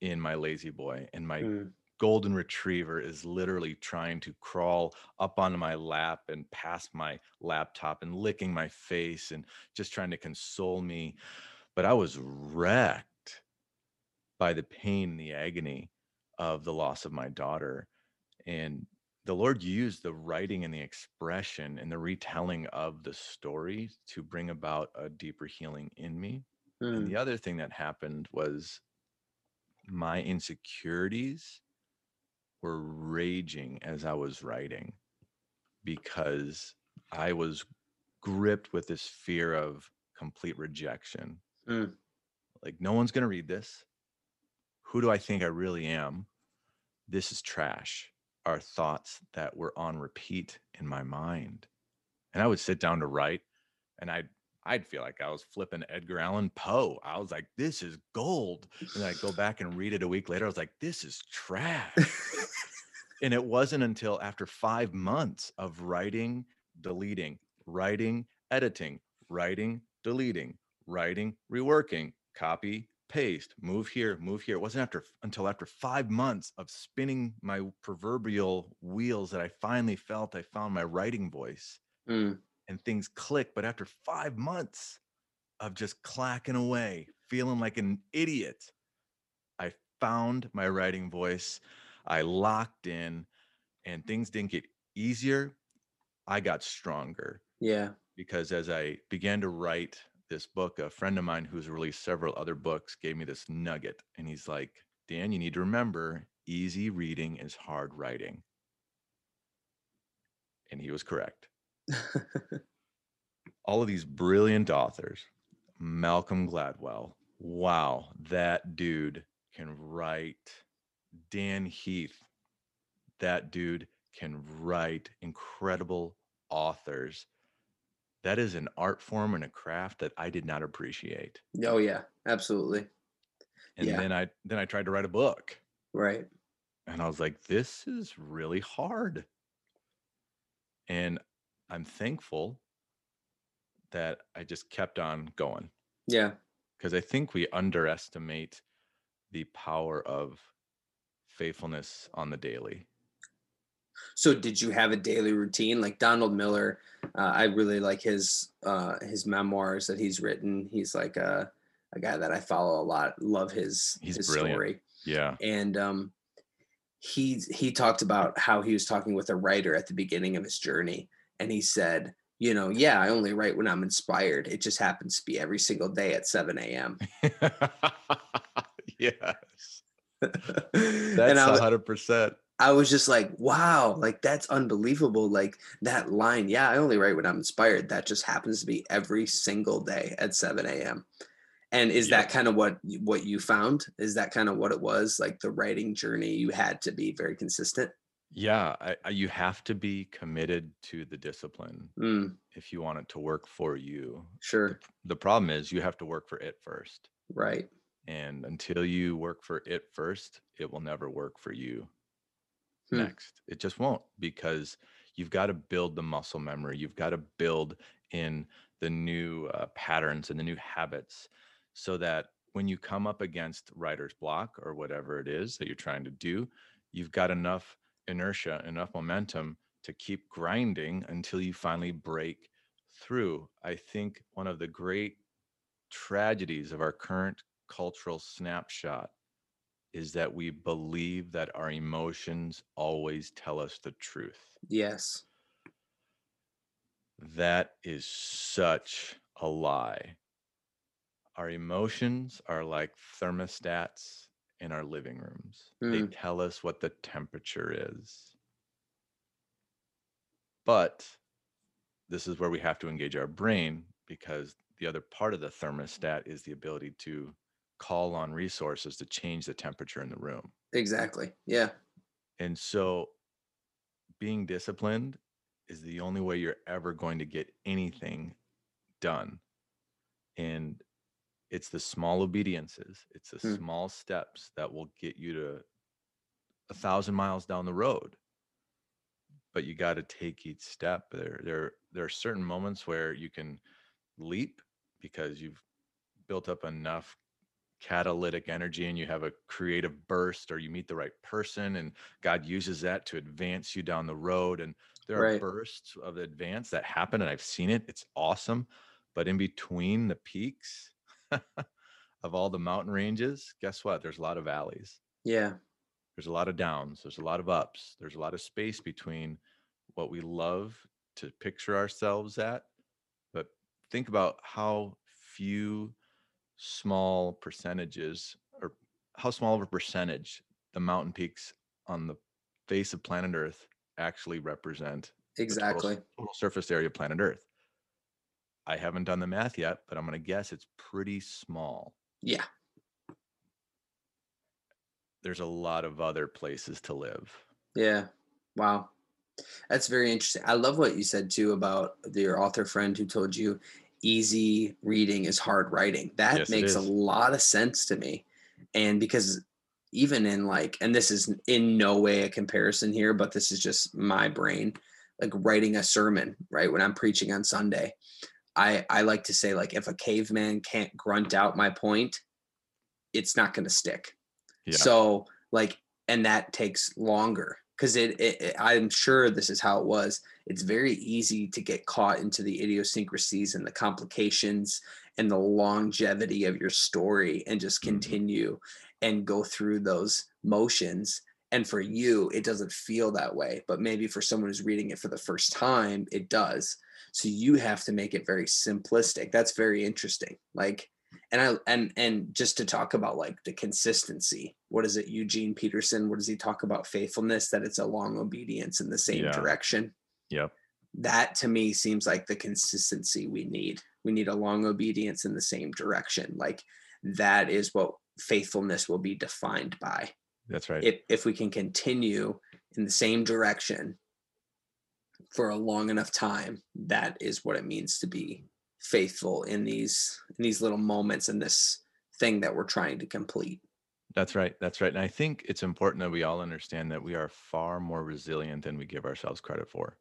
D: in my La-Z-Boy and my
A: Mm.
D: Golden retriever is literally trying to crawl up onto my lap and past my laptop and licking my face and just trying to console me but i was wrecked by the pain and the agony of the loss of my daughter and the lord used the writing and the expression and the retelling of the story to bring about a deeper healing in me and
A: Mm.
D: the other thing that happened was my insecurities were raging as I was writing because I was gripped with this fear of complete rejection.
A: Mm.
D: Like, no one's going to read this. Who do I think I really am? This is trash. Are thoughts that were on repeat in my mind. And I would sit down to write and I'd I'd feel like I was flipping Edgar Allan Poe. I was like, this is gold. And I'd go back and read it a week later. I was like, this is trash. and it wasn't until after five months of writing, deleting, writing, editing, writing, deleting, writing, reworking, copy, paste, move here, move here. It wasn't after until after five months of spinning my proverbial wheels that I finally felt I found my writing voice
A: Mm.
D: And things click. But after five months of just clacking away, feeling like an idiot, I found my writing voice. I locked in, and things didn't get easier. I got stronger
A: Yeah.
D: because as I began to write this book, a friend of mine who's released several other books gave me this nugget. And he's like, Dan, you need to remember easy reading is hard writing. And he was correct all of these brilliant authors malcolm gladwell wow that dude can write dan heath that dude can write incredible authors that is an art form and a craft that i did not appreciate
A: oh yeah, absolutely.
D: and
A: Yeah.
D: then i then i tried to write a book
A: Right.
D: and I was like, this is really hard. And I'm thankful that I just kept on going
A: Yeah.
D: because I think we underestimate the power of faithfulness on the daily.
A: So did you have a daily routine like Donald Miller? Uh, I really like his uh, his memoirs that he's written. He's like a, a guy that I follow a lot. Love his
D: He's
A: his
D: brilliant.
A: story.
D: Yeah.
A: And um, he he talked about how he was talking with a writer at the beginning of his journey, and he said, you know, yeah, I only write when I'm inspired. It just happens to be every single day at 7 a.m.
D: yes. That's
A: I, was-
D: hundred percent.
A: I was just like, wow, like that's unbelievable. Like that line, yeah, I only write when I'm inspired. That just happens to be every single day at 7 a.m. And is that kind of what what you found? Is that kind of what it was? Like the writing journey, you had to be very consistent.
D: Yeah, I, I, you have to be committed to the discipline
A: Mm,
D: if you want it to work for you.
A: sure.
D: The problem is you have to work for it first.
A: Right.
D: And until you work for it first, it will never work for you
A: Hmm.
D: next. It just won't because you've got to build the muscle memory. You've got to build in the new uh, patterns and the new habits so that when you come up against writer's block or whatever it is that you're trying to do, you've got enough inertia, enough momentum to keep grinding until you finally break through. I think one of the great tragedies of our current cultural snapshot is that we believe that our emotions always tell us the truth.
A: Yes.
D: That is such a lie. Our emotions are like thermostats in our living rooms. They
A: Mm.
D: tell us what the temperature is. But this is where we have to engage our brain because the other part of the thermostat is the ability to call on resources to change the temperature in the room.
A: Exactly. Yeah.
D: And so being disciplined is the only way you're ever going to get anything done. And it's the small obediences, it's the
A: Hmm.
D: small steps that will get you to a thousand miles down the road. But you got to take each step. There, there, there are certain moments where you can leap because you've built up enough catalytic energy and you have a creative burst or you meet the right person and God uses that to advance you down the road and there are bursts of advance that happen and I've seen it it's awesome but in between the peaks of all the mountain ranges guess what there's a lot of valleys
A: Yeah.
D: there's a lot of downs there's a lot of ups there's a lot of space between what we love to picture ourselves at but think about how few small percentages or how small of a percentage the mountain peaks on the face of planet earth actually represent the total
A: Exactly.
D: total surface area of planet earth i haven't done the math yet but i'm going to guess it's pretty small
A: Yeah.
D: there's a lot of other places to live
A: Yeah. Wow. That's very interesting. I love what you said too about your author friend who told you easy reading is hard writing. That
D: Yes,
A: makes a lot of sense to me. And because even in like, and this is in no way a comparison here, but this is just my brain, like writing a sermon, right? When I'm preaching on Sunday, I, I like to say like if a caveman can't grunt out my point, it's not going to stick.
D: Yeah.
A: So like, and that takes longer because it, it, it- I'm sure this is how it was. It's very easy to get caught into the idiosyncrasies and the complications and the longevity of your story and just
D: Mhm.
A: continue and go through those motions. And for you, it doesn't feel that way, but maybe for someone who's reading it for the first time, it does. So you have to make it very simplistic. That's very interesting. Like, and I and and just to talk about like the consistency. What is it, Eugene Peterson? What does he talk about faithfulness? That it's a long obedience in the same
D: Yeah.
A: direction.
D: Yep.
A: That to me seems like the consistency we need. We need a long obedience in the same direction. Like that is what faithfulness will be defined by.
D: That's right.
A: If if we can continue in the same direction for a long enough time, that is what it means to be faithful in these in these little moments in this thing that we're trying to complete.
D: That's right. That's right. And I think it's important that we all understand that we are far more resilient than we give ourselves credit for.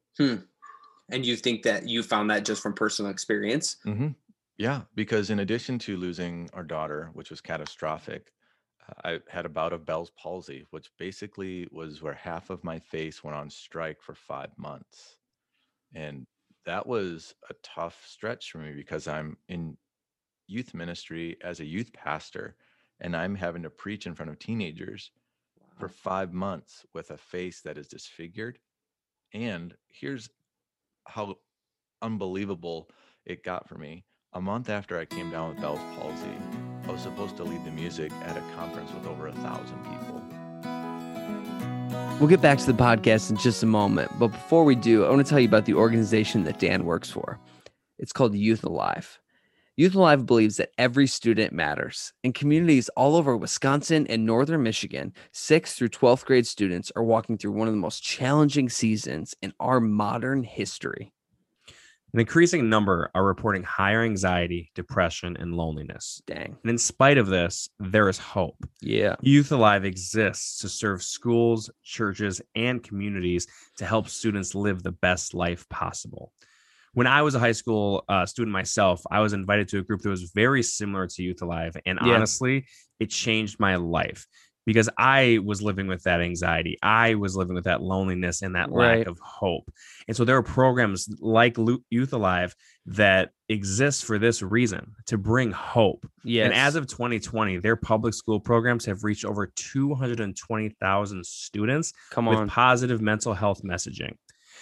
A: And you think that you found that just from personal experience?
D: Mm-hmm. Yeah, because in addition to losing our daughter, which was catastrophic, uh, I had a bout of Bell's palsy, which basically was where half of my face went on strike for five months. And that was a tough stretch for me because I'm in youth ministry as a youth pastor and I'm having to preach in front of teenagers for five months with a face that is disfigured. And here's how unbelievable it got for me. A month after I came down with Bell's palsy, I was supposed to lead the music at a conference with over a thousand people.
E: We'll get back to the podcast in just a moment. But before we do, I want to tell you about the organization that Dan works for. It's called Youth Alive. Youth Alive believes that every student matters. In communities all over Wisconsin and northern Michigan, 6th through 12th grade students are walking through one of the most challenging seasons in our modern history.
B: An increasing number are reporting higher anxiety, depression, and loneliness.
E: Dang.
B: And in spite of this, there is hope.
E: Yeah.
B: Youth Alive exists to serve schools, churches, and communities to help students live the best life possible. When I was a high school uh, student myself, I was invited to a group that was very similar to Youth Alive. And
E: Yeah.
B: honestly, it changed my life because I was living with that anxiety. I was living with that loneliness and that
E: Right.
B: lack of hope. And so there are programs like Youth Alive that exist for this reason to bring hope.
E: Yes.
B: And as of 2020, their public school programs have reached over 220,000 students
E: come
B: with
E: on.
B: positive mental health messaging.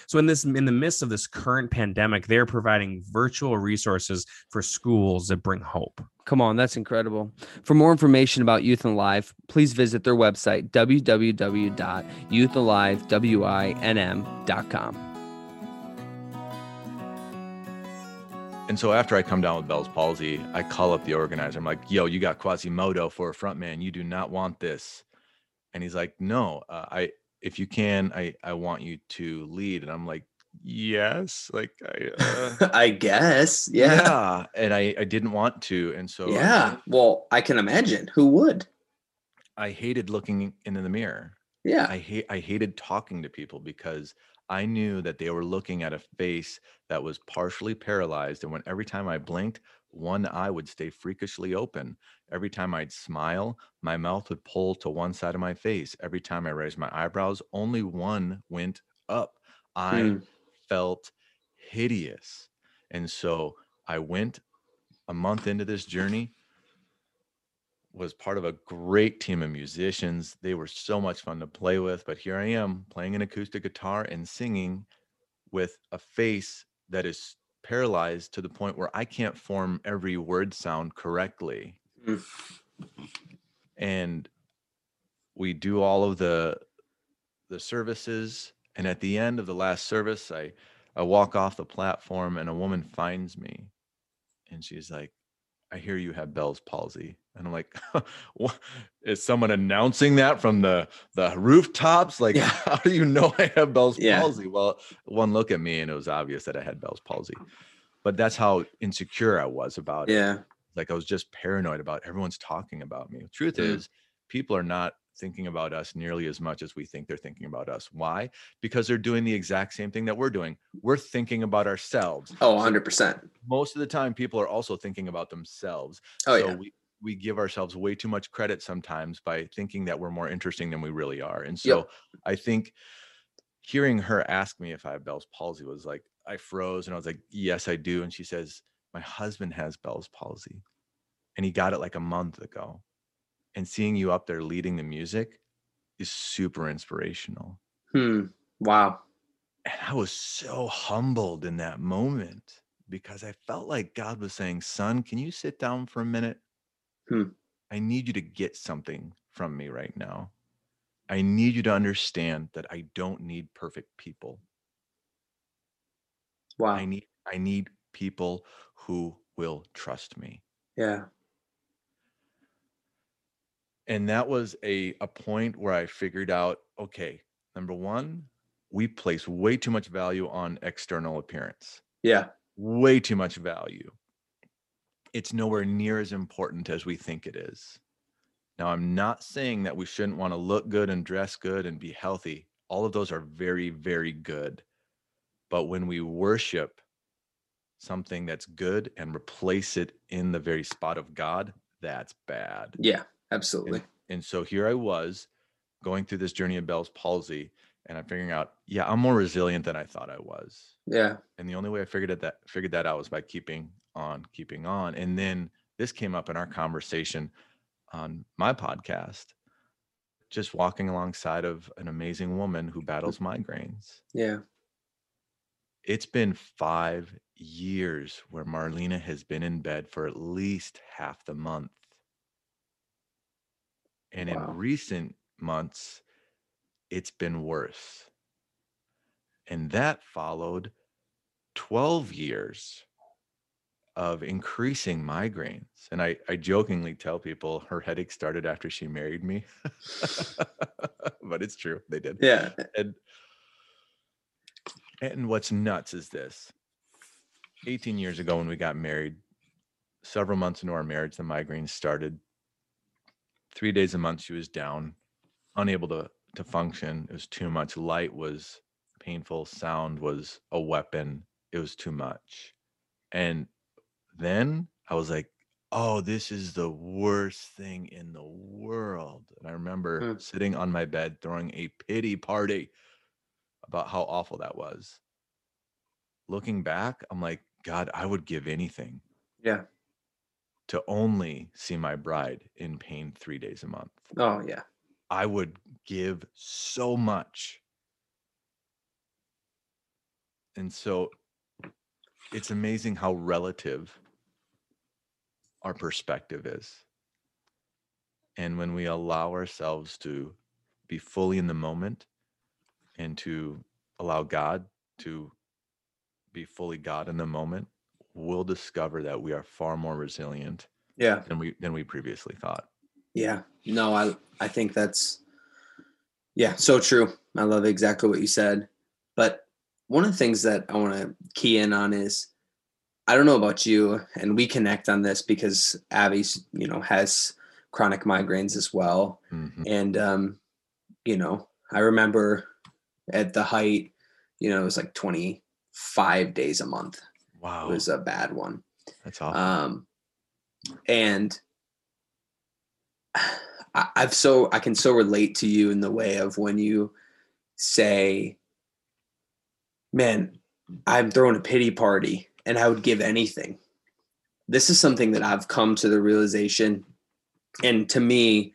B: So in this in the midst of this current pandemic, they're providing virtual resources for schools that bring hope.
E: Come on, that's incredible. For more information about Youth and Alive, please visit their website, www.youthalivewinm.com.
D: And so after I come down with Bell's palsy, I call up the organizer. I'm like, "Yo, you got Quasimodo for a front man. You do not want this." And he's like, "No, uh, I if you can, I I want you to lead." And I'm like, "Yes." Like I uh,
A: I guess. Yeah.
D: yeah. And I I didn't want to. And so
A: Yeah. Well, I can imagine who would.
D: I hated looking into the mirror.
A: Yeah.
D: I hate I hated talking to people because I knew that they were looking at a face that was partially paralyzed and when every time I blinked, one eye would stay freakishly open. Every time I'd smile, my mouth would pull to one side of my face. Every time I raised my eyebrows, only one went up. I
A: Hmm.
D: felt hideous. And so I went a month into this journey was part of a great team of musicians. They were so much fun to play with, but here I am playing an acoustic guitar and singing with a face that is paralyzed to the point where I can't form every word sound correctly.
A: Mm.
D: And we do all of the the services and at the end of the last service I I walk off the platform and a woman finds me and she's like I hear you have Bell's palsy. And I'm like, what? is someone announcing that from the the rooftops? Like,
A: Yeah.
D: how do you know I have Bell's
A: Yeah.
D: palsy? Well, one look at me and it was obvious that I had Bell's palsy. But that's how insecure I was about it.
A: Yeah.
D: Like I was just paranoid about everyone's talking about me. Truth
A: Mm.
D: is, people are not thinking about us nearly as much as we think they're thinking about us. Why? Because they're doing the exact same thing that we're doing. We're thinking about ourselves
A: Oh, 100%.
D: most of the time people are also thinking about themselves
A: Oh,
D: so
A: yeah.
D: we we give ourselves way too much credit sometimes by thinking that we're more interesting than we really are and so i think hearing her ask me if i have bell's palsy was like i froze and i was like yes i do and she says my husband has bell's palsy and he got it like a month ago and seeing you up there leading the music is super inspirational
A: Hmm. Wow.
D: and I was so humbled in that moment because I felt like God was saying, Son, can you sit down for a minute?
A: Hmm.
D: I need you to get something from me right now. I need you to understand that I don't need perfect people.
A: Wow.
D: I need I need people who will trust me.
A: Yeah.
D: And that was a a point where I figured out, okay, number 1, we place way too much value on external appearance.
A: Yeah.
D: way too much value. It's nowhere near as important as we think it is. Now, I'm not saying that we shouldn't want to look good and dress good and be healthy. All of those are very, very good. But when we worship something that's good and replace it in the very spot of God, that's bad.
A: Yeah. Absolutely.
D: And so here I was going through this journey of Bell's palsy, and I'm figuring out, yeah, I'm more resilient than I thought I was
A: Yeah.
D: and the only way I figured it that figured that out was by keeping on, keeping on. And then this came up in our conversation on my podcast, just walking alongside of an amazing woman who battles migraines.
A: Yeah.
D: It's been five years where Marlena has been in bed for at least half the month. And
A: Wow.
D: in recent months, it's been worse. And that followed 12 years of increasing migraines. And I, I jokingly tell people her headache started after she married me. but it's true. They did.
A: Yeah.
D: And and what's nuts is this. 18 years ago when we got married, several months into our marriage, the migraines started. Three days a month she was down, unable to to function. It was too much. Light was painful, sound was a weapon. It was too much. And then I was like, oh, this is the worst thing in the world. And I remember
A: Hmm.
D: sitting on my bed throwing a pity party about how awful that was. Looking back, I'm like, God, I would give anything
A: Yeah.
D: To only see my bride in pain three days a month.
A: Oh yeah.
D: I would give so much. And so it's amazing how relative our perspective is. And when we allow ourselves to be fully in the moment and to allow God to be fully God in the moment, we'll discover that we are far more resilient
A: Yeah.
D: than we than we previously thought.
A: Yeah. No, I I think that's yeah, so true. I love exactly what you said. But one of the things that I want to key in on is I don't know about you, and we connect on this because Abby's, you know, has chronic migraines as well.
D: Mhm.
A: And um, you know, I remember at the height, you know, it was like 25 days a month.
D: Wow,
A: It was a bad one.
D: that's awful.
A: um and I, i've so i can so relate to you in the way of when you say man i'm throwing a pity party and i would give anything this is something that i've come to the realization and to me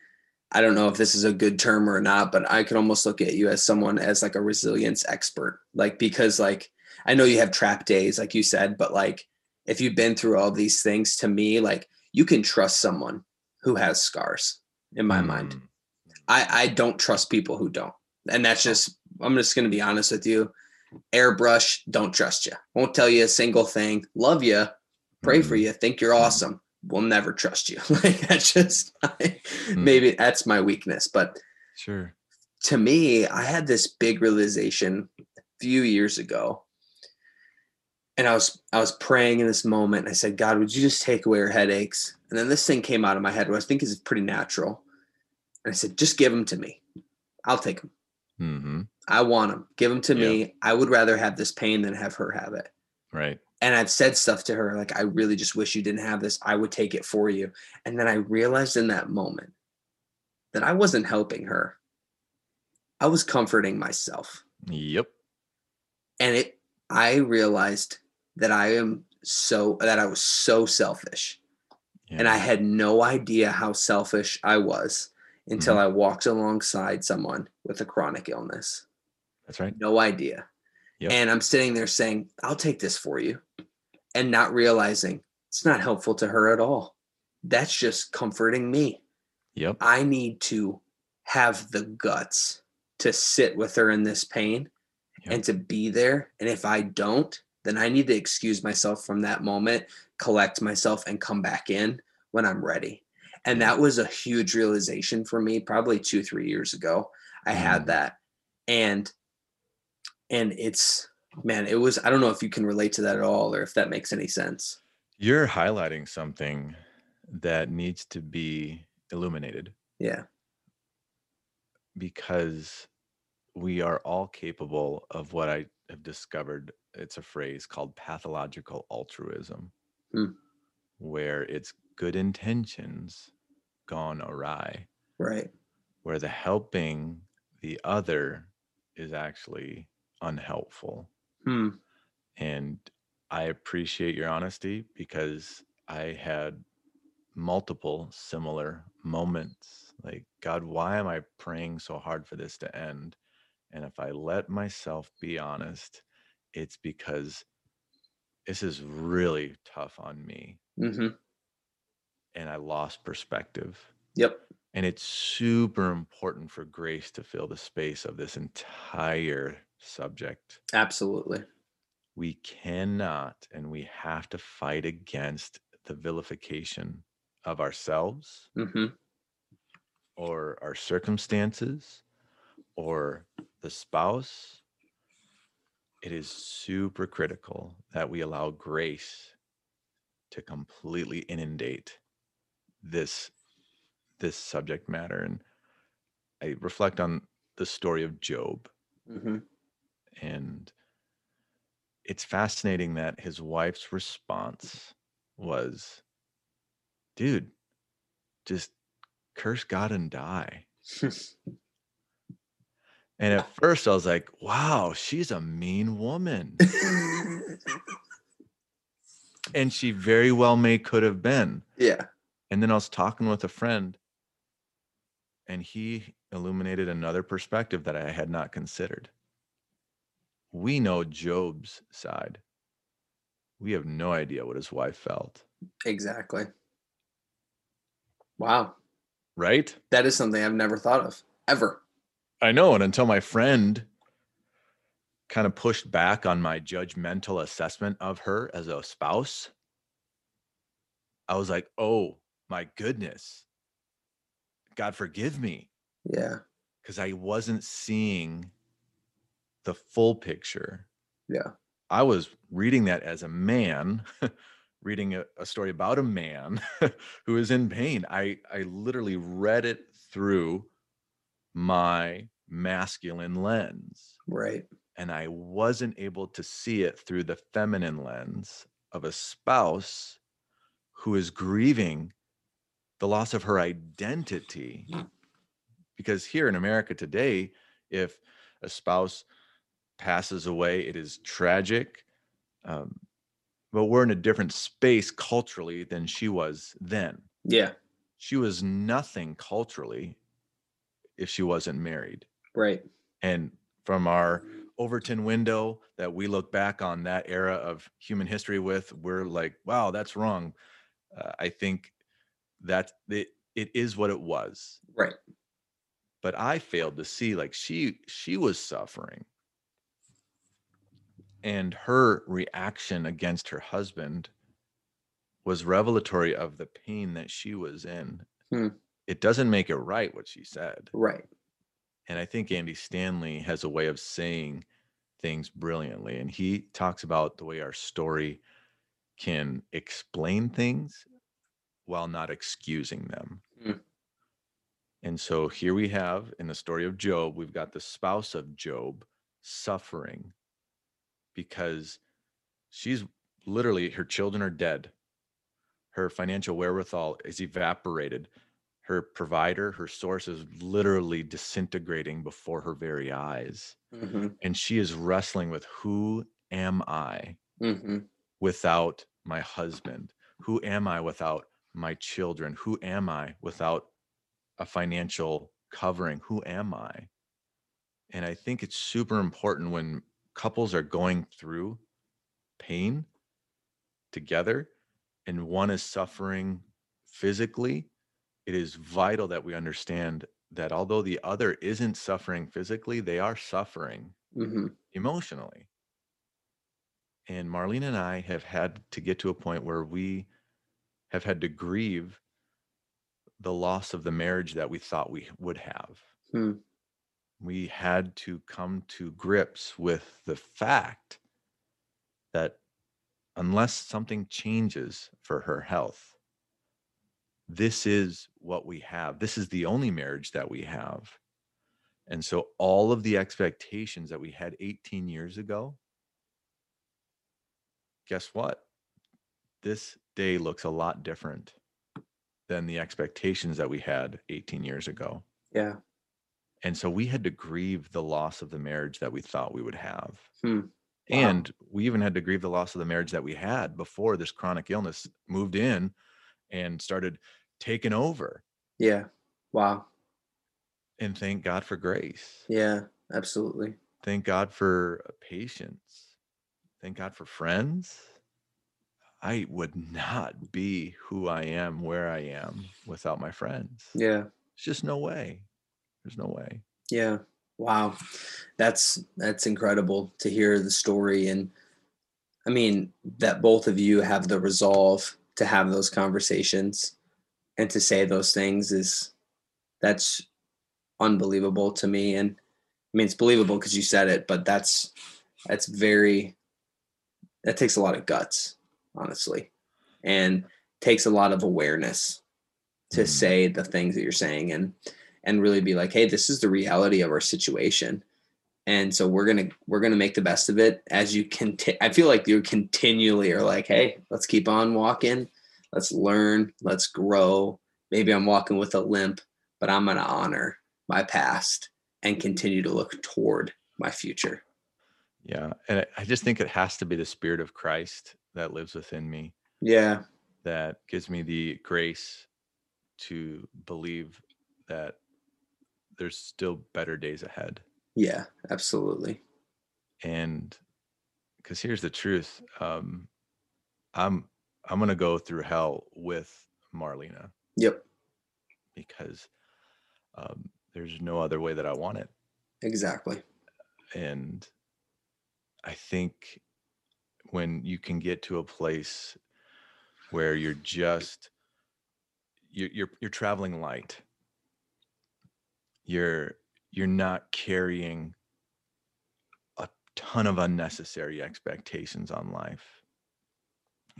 A: i don't know if this is a good term or not but i could almost look at you as someone as like a resilience expert like because like i know you have trap days like you said but like if you've been through all these things to me like you can trust someone who has scars in my mind.
D: Mm,
A: i i don't trust people who don't. And that's just i'm just going to be honest with you. Airbrush don't trust you won't tell you a single thing. Love you pray for
D: mhm.
A: you think you're awesome. We'll never trust you. Like that's just
D: Mm.
A: maybe that's my weakness. But
D: Sure.
A: to me, I had this big realization a few years ago. And I was I was praying in this moment. And I said, God, would you just take away her headaches? And then this thing came out of my head, what I think is pretty natural. And I said, just give them to me. I'll take them.
D: hmm
A: I want them. Give them to
D: Yeah.
A: me. I would rather have this pain than have her have it.
D: Right.
A: And I've said stuff to her like, I really just wish you didn't have this. I would take it for you. And then I realized in that moment that I wasn't helping her. I was comforting myself.
D: Yep.
A: and it i realized that i am so that i was so selfish and i had no idea how selfish i was until
D: Mm-hmm.
A: i walked alongside someone with a chronic illness
D: That's right.
A: no idea
D: Yep.
A: and i'm sitting there saying i'll take this for you and not realizing it's not helpful to her at all that's just comforting me
D: Yep.
A: i need to have the guts to sit with her in this pain
D: Yep.
A: and to be there. And if I don't, then I need to excuse myself from that moment, collect myself, and come back in when I'm ready. And that was a huge realization for me, probably two, three years ago. I had
D: Mm.
A: that. And and it's man, it was I don't know if you can relate to that at all or if that makes any sense.
D: You're highlighting something that needs to be illuminated
A: Yeah.
D: because we are all capable of what I have discovered. It's a phrase called pathological altruism,
A: Hmm.
D: where it's good intentions gone awry,
A: Right.
D: where the helping the other is actually unhelpful.
A: Hmm.
D: And I appreciate your honesty because I had multiple similar moments like, God, why am I praying so hard for this to end? And if I let myself be honest, it's because this is really tough on me.
A: hmm
D: And I lost perspective.
A: Yep.
D: And it's super important for grace to fill the space of this entire subject.
A: Absolutely.
D: we cannot and we have to fight against the vilification of ourselves
A: hmm
D: or our circumstances or the spouse, it is super critical that we allow grace to completely inundate this this subject matter and i reflect on the story of job.
A: Hmm
D: and it's fascinating that his wife's response was dude just curse god and die and at first i was like wow she's a mean woman and she very well may could have been
A: yeah.
D: and then i was talking with a friend and he illuminated another perspective that i had not considered we know job's side we have no idea what his wife felt
A: Exactly. Wow.
D: right
A: That is something I've never thought of ever.
D: I know. And until my friend kind of pushed back on my judgmental assessment of her as a spouse, I was like, oh my goodness. God forgive me.
A: Yeah.
D: Because I wasn't seeing the full picture.
A: Yeah.
D: I was reading that as a man, reading a, a story about a man who is in pain. I, I literally read it through my masculine lens.
A: Right.
D: And I wasn't able to see it through the feminine lens of a spouse who is grieving the loss of her identity. Because here in America today, if a spouse passes away, it is tragic. Um, but we're in a different space culturally than she was then.
A: Yeah.
D: She was nothing culturally if she wasn't married.
A: Right.
D: And from our Overton window that we look back on that era of human history with, we're like, wow, that's wrong. Uh, I think that it, it is what it was.
A: Right.
D: But I failed to see like she she was suffering. And her reaction against her husband was revelatory of the pain that she was in.
A: Hmm.
D: It doesn't make it right what she said.
A: Right.
D: And I think Andy Stanley has a way of saying things brilliantly. And he talks about the way our story can explain things while not excusing them.
A: Mm.
D: And so here we have in the story of Job, we've got the spouse of Job suffering because she's literally, her children are dead. Her financial wherewithal is evaporated her provider, her source is literally disintegrating before her very eyes.
A: hmm
D: And she is wrestling with who am I
A: hmm
D: without my husband? Who am I without my children? Who am I without a financial covering? Who am I? And I think it's super important when couples are going through pain together and one is suffering physically it is vital that we understand that although the other isn't suffering physically, they are suffering
A: hmm
D: emotionally. And Marlena and I have had to get to a point where we have had to grieve the loss of the marriage that we thought we would have.
A: Hmm.
D: We had to come to grips with the fact that unless something changes for her health, this is what we have. This is the only marriage that we have. And so all of the expectations that we had 18 years ago, guess what? This day looks a lot different than the expectations that we had 18 years ago.
A: Yeah.
D: And so we had to grieve the loss of the marriage that we thought we would have.
A: Hmm. Wow.
D: And we even had to grieve the loss of the marriage that we had before this chronic illness moved in and started taking over.
A: Yeah. Wow.
D: And thank God for grace.
A: Yeah. Absolutely.
D: Thank God for uh, patience. Thank God for friends. I would not be who I am, where I am without my friends.
A: Yeah.
D: It's just no way. There's no way.
A: Yeah. Wow. That's that's incredible to hear the story and I mean, that both of you have the resolve to have those conversations and to say those things is that's unbelievable to me. And I mean, it's believable because you said it, but that's that's very that takes a lot of guts, honestly, and takes a lot of awareness to
D: Mhm.
A: say the things that you're saying and and really be like, hey, this is the reality of our situation and so we're gonna we're gonna make the best of it as you can i feel like you continually are like hey let's keep on walking let's learn let's grow maybe i'm walking with a limp but i'm gonna honor my past and continue to look toward my future
D: Yeah. And I- I just think it has to be the spirit of Christ that lives within me
A: yeah
D: that gives me the grace to believe that there's still better days ahead.
A: yeah absolutely
D: And because here's the truth, um, I'm I'm gonna go through hell with Marlena.
A: Yep.
D: Because um, there's no other way that I want it.
A: exactly.
D: And i think when you can get to a place where you're just you're you're, you're traveling light. You're you're not carrying a ton of unnecessary expectations on life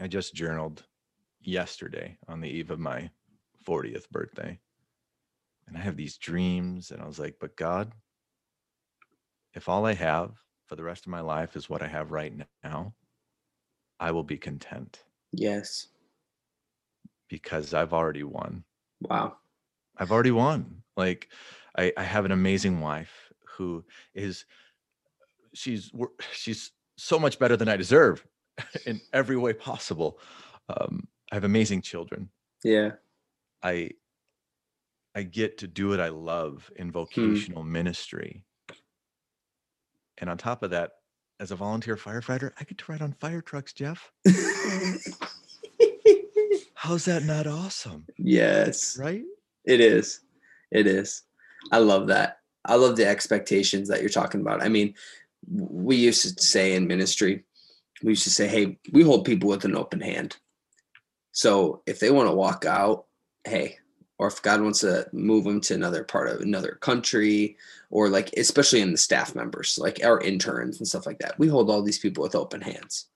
D: i just journaled yesterday on the eve of my 40th birthday. And i have these dreams and i was like but god if all I have for the rest of my life is what I have right now, I will be content.
A: Yes.
D: Because I've already won.
A: wow.
D: I've already won. Like I, I have an amazing wife who is she's she's so much better than I deserve in every way possible. Um, I have amazing children.
A: yeah
D: I I get to do what I love in vocational ministry. And on top of that, as a volunteer firefighter, I get to ride on fire trucks, Jeff. How's that not awesome?
A: yes
D: Right?
A: It is. It is. I love that. I love the expectations that you're talking about. I mean, we used to say in ministry, we used to say, hey, we hold people with an open hand. So if they want to walk out, hey, or if God wants to move them to another part of another country, or like, especially in the staff members, like our interns and stuff like that, we hold all these people with open hands.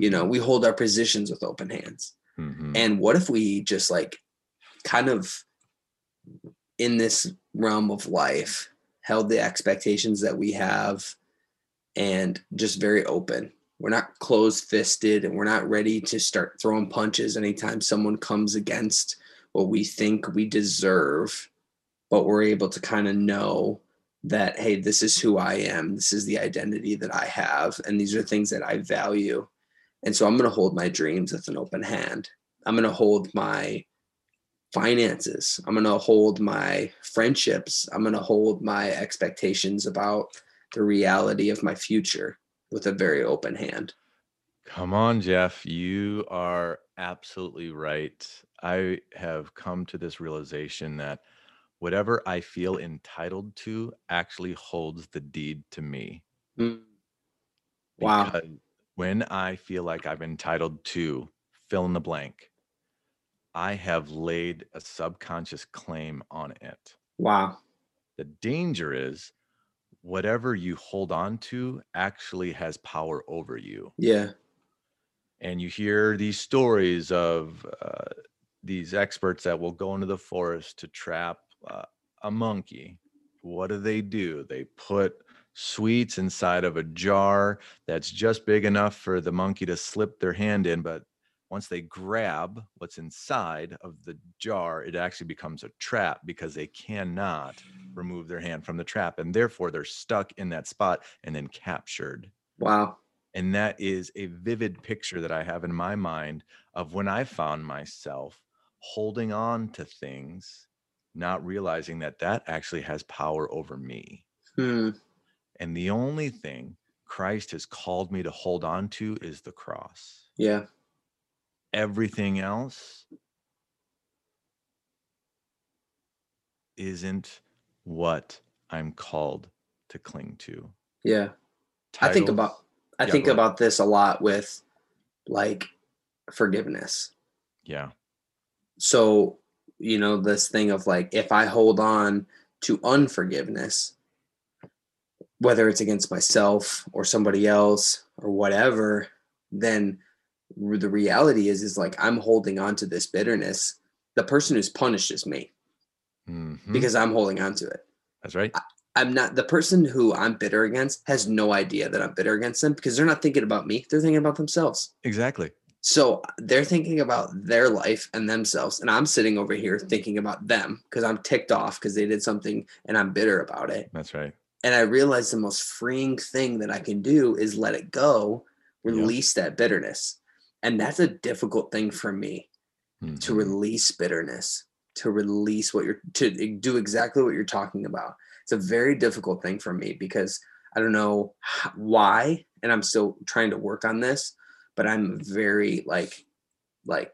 A: You know, we hold our positions with open hands.
D: Mhm.
A: And what if we just like kind of in this realm of life held the expectations that we have and just very open? We're not closed fisted and we're not ready to start throwing punches anytime someone comes against what we think we deserve, but we're able to kind of know that, hey, this is who I am. This is the identity that I have. And these are things that I value. And so I'm going to hold my dreams with an open hand. I'm going to hold my finances. I'm going to hold my friendships. I'm going to hold my expectations about the reality of my future with a very open hand.
D: Come on, Jeff. You are absolutely right. I have come to this realization that whatever I feel entitled to actually holds the deed to me.
A: Mm. Wow.
D: Because when I feel like I'm entitled to fill in the blank, I have laid a subconscious claim on it.
A: Wow.
D: The danger is whatever you hold on to actually has power over you.
A: Yeah.
D: And you hear these stories of uh, these experts that will go into the forest to trap uh, a monkey. What do they do? They put sweets inside of a jar that's just big enough for the monkey to slip their hand in, but once they grab what's inside of the jar, it actually becomes a trap because they cannot remove their hand from the trap. And therefore, they're stuck in that spot and then captured.
A: Wow.
D: And that is a vivid picture that I have in my mind of when I found myself holding on to things, not realizing that that actually has power over me.
A: Hmm.
D: And the only thing Christ has called me to hold on to is the cross.
A: Yeah.
D: Everything else isn't what I'm called to cling to.
A: Yeah. I think about I
D: Yeah,
A: think about this a lot with like forgiveness.
D: Yeah.
A: So, you know, this thing of like, if I hold on to unforgiveness, whether it's against myself or somebody else or whatever, then the reality is, is like I'm holding on to this bitterness. The person who's punished is me
D: Mhm.
A: because I'm holding on to it.
D: that's right.
A: I'm not the person who I'm bitter against has no idea that I'm bitter against them because they're not thinking about me. They're thinking about themselves.
D: Exactly.
A: So they're thinking about their life and themselves. And I'm sitting over here thinking about them because I'm ticked off because they did something and I'm bitter about it.
D: That's right.
A: And I realize the most freeing thing that I can do is let it go,
D: Yeah.
A: release that bitterness. And that's a difficult thing for me to
D: Mhm.
A: release bitterness, to release what you're to do exactly what you're talking about. It's a very difficult thing for me because I don't know why, and I'm still trying to work on this, but I'm very like, like,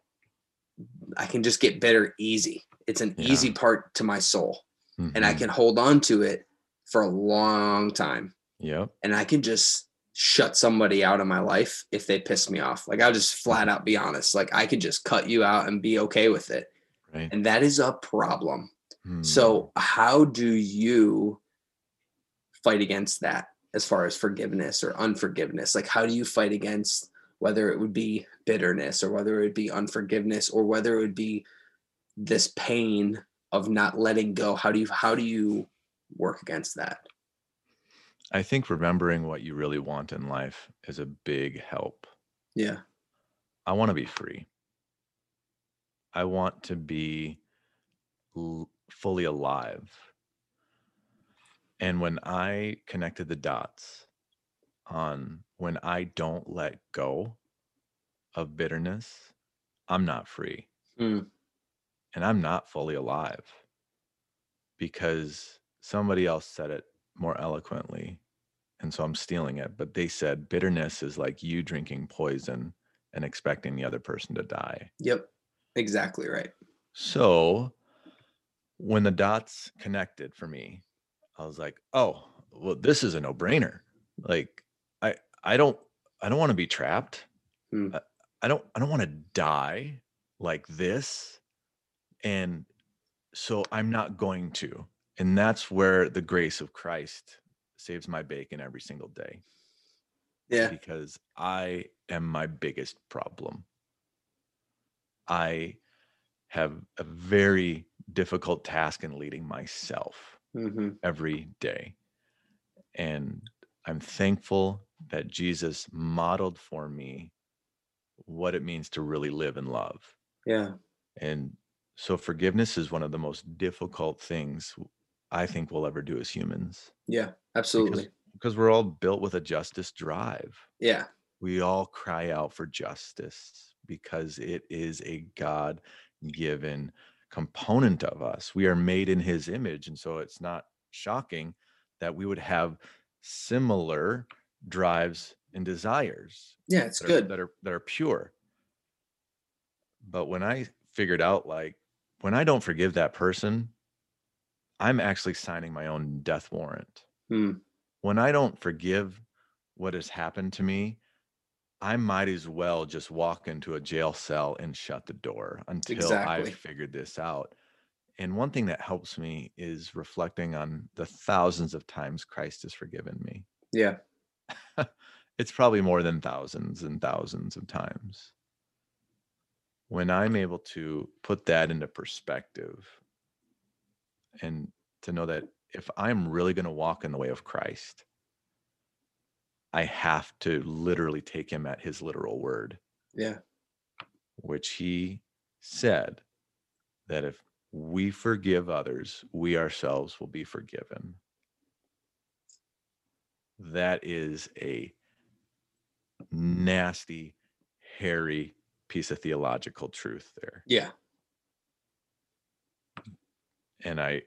A: I can just get bitter easy. It's an
D: Yeah.
A: easy part to my soul, and I
D: Mhm.
A: can hold on to it for a long time
D: Yep.
A: and I can just shut somebody out of my life if they piss me off. Like I'll just flat out be honest. Like I could just cut you out and be okay with it.
D: Right.
A: And that is a problem.
D: Hmm.
A: So how do you fight against that as far as forgiveness or unforgiveness? Like how do you fight against whether it would be bitterness or whether it would be unforgiveness or whether it would be this pain of not letting go? How do you how do you work against that?
D: I think remembering what you really want in life is a big help.
A: Yeah.
D: I want to be free. I want to be l- fully alive. And when I connected the dots on when I don't let go of bitterness, I'm not free.
A: Mm.
D: And I'm not fully alive because somebody else said it more eloquently. And so I'm stealing it. But they said bitterness is like you drinking poison and expecting the other person to die.
A: Yep. Exactly right.
D: So when the dots connected for me, I was like, oh, well, this is a no-brainer. Like I I don't I don't want to be trapped.
A: Hmm.
D: I, I don't I don't want to die like this. And so I'm not going to. And that's where the grace of Christ saves my bacon every single day
A: Yeah.
D: because I am my biggest problem. I have a very difficult task in leading myself
A: hmm
D: every day. And I'm thankful that Jesus modeled for me what it means to really live and love.
A: Yeah.
D: And so forgiveness is one of the most difficult things I think we'll ever do as humans
A: Yeah. Absolutely.
D: because we're all built with a justice drive.
A: yeah.
D: we all cry out for justice because it is a God given component of us. We are made in his image. And so it's not shocking that we would have similar drives and desires
A: Yeah. It's
D: that are,
A: good.
D: that are that are pure. But when I figured out like when I don't forgive that person, I'm actually signing my own death warrant
A: Hmm.
D: when I don't forgive what has happened to me, I might as well just walk into a jail cell and shut the door until
A: Exactly.
D: I've figured this out. And one thing that helps me is reflecting on the thousands of times Christ has forgiven me.
A: Yeah.
D: It's probably more than thousands and thousands of times. When I'm able to put that into perspective and to know that if I'm really going to walk in the way of Christ, I have to literally take him at his literal word,
A: Yeah.
D: which he said that if we forgive others, we ourselves will be forgiven. That is a nasty, hairy piece of theological truth there.
A: Yeah.
D: And I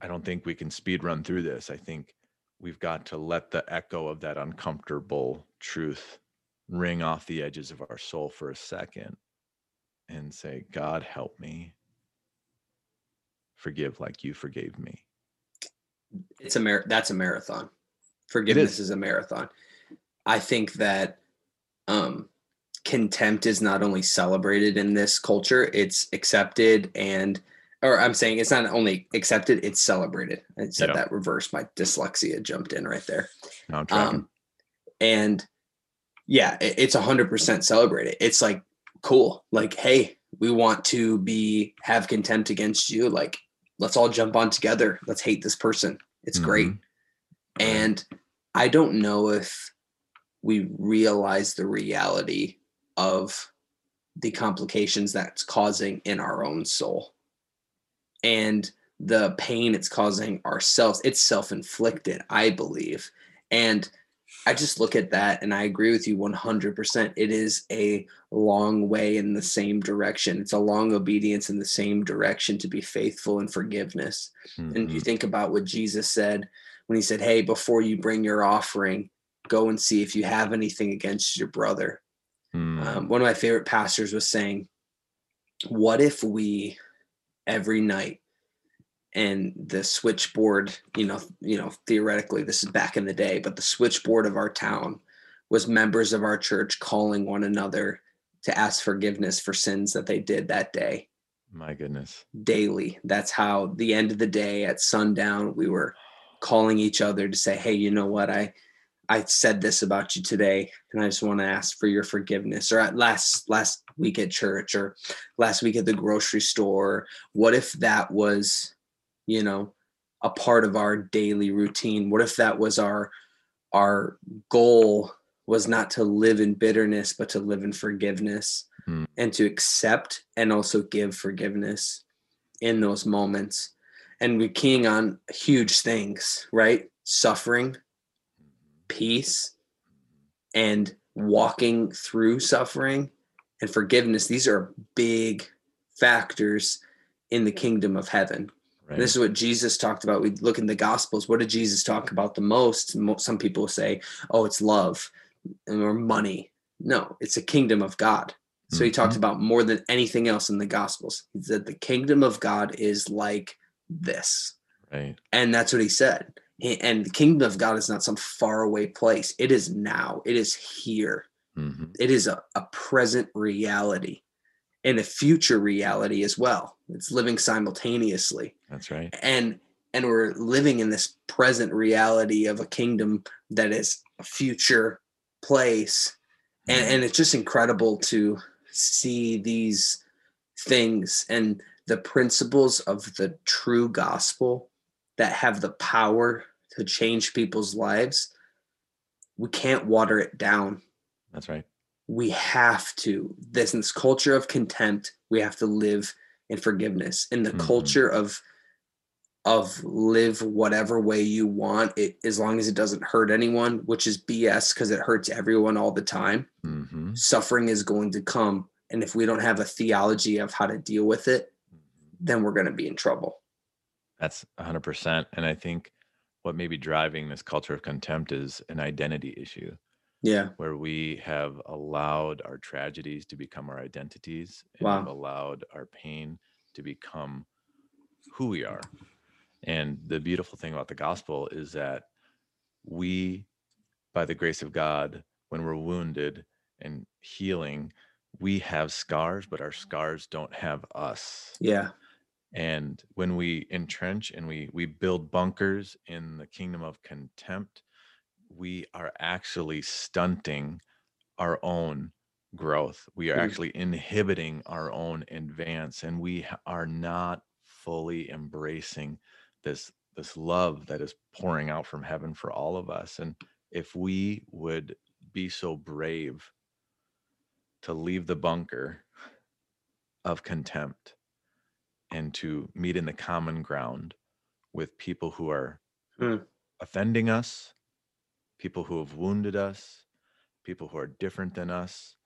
D: I don't think we can speed run through this. I think we've got to let the echo of that uncomfortable truth ring off the edges of our soul for a second and say, God help me. Forgive like you forgave me.
A: It's a mar- that's a marathon. Forgiveness is. a marathon. I think that um contempt is not only celebrated in this culture it's accepted and or i'm saying it's not only accepted it's celebrated. I said
D: Yeah.
A: that reverse my dyslexia jumped in right there.
D: No,
A: um and yeah it- it's 100% celebrated. It's like cool. Like hey we want to be have contempt against you. Like let's all jump on together. Let's hate this person. It's great.
D: Mhm. Right.
A: and I don't know if we realize the reality of the complications that's causing in our own soul and the pain it's causing ourselves. It's self inflicted, I believe. And I just look at that and I agree with you 100%. It is a long way in the same direction. It's a long obedience in the same direction to be faithful in forgiveness. And you
D: Mhm.
A: think about what Jesus said when he said, Hey, before you bring your offering, go and see if you have anything against your brother.
D: Mm.
A: Um, one of my favorite pastors was saying, What if we every night and the switchboard, you know, you know, theoretically this is back in the day, but the switchboard of our town was members of our church calling one another to ask forgiveness for sins that they did that day
D: My goodness.
A: daily. That's how the end of the day at sundown we were calling each other to say, "Hey, you know what? I I said this about you today, and I just want to ask for your forgiveness." Or at last last week at church, or last week at the grocery store. What if that was, you know, a part of our daily routine? What if that was our our goal was not to live in bitterness, but to live in forgiveness
D: Mm.
A: and to accept and also give forgiveness in those moments. And we're keying on huge things, right? Suffering, peace, and walking through suffering and forgiveness. These are big factors in the kingdom of heaven.
D: Right.
A: This is what Jesus talked about. We look in the Gospels. What did Jesus talk about the most? Some people say, "Oh, it's love or money." No, it's a kingdom of God. So he talked mm-hmm. about more than anything else in the Gospels. He said the kingdom of God is like this,
D: right.
A: and that's what he said. And the kingdom of God is not some faraway place. It is now. It is here.
D: hmm
A: It is a, a present reality and a future reality as well. It's living simultaneously
D: That's right.
A: and and we're living in this present reality of a kingdom that is a future place and and it's just incredible to see these things and the principles of the true gospel that have the power to change people's lives we can't water it down.
D: That's right.
A: we have to. This in this culture of contempt we have to live in forgiveness. In the
D: Mhm.
A: culture of of live whatever way you want it as long as it doesn't hurt anyone which is bs because it hurts everyone all the time
D: hmm
A: suffering is going to come. And if we don't have a theology of how to deal with it then we're going to be in trouble
D: That's 100%. And I think what may be driving this culture of contempt is an identity issue
A: yeah
D: where we have allowed our tragedies to become our identities and
A: Wow.
D: have allowed our pain to become who we are. And the beautiful thing about the gospel is that we, by the grace of God, when we're wounded and healing, we have scars, but our scars don't have us.
A: yeah
D: And when we entrench and we we build bunkers in the kingdom of contempt, we are actually stunting our own growth. We are
A: Mm.
D: actually inhibiting our own advance and we are not fully embracing this this love that is pouring out from heaven for all of us. And if we would be so brave to leave the bunker of contempt and to meet in the common ground with people who are
A: Hmm.
D: offending us, people who have wounded us, people who are different than us,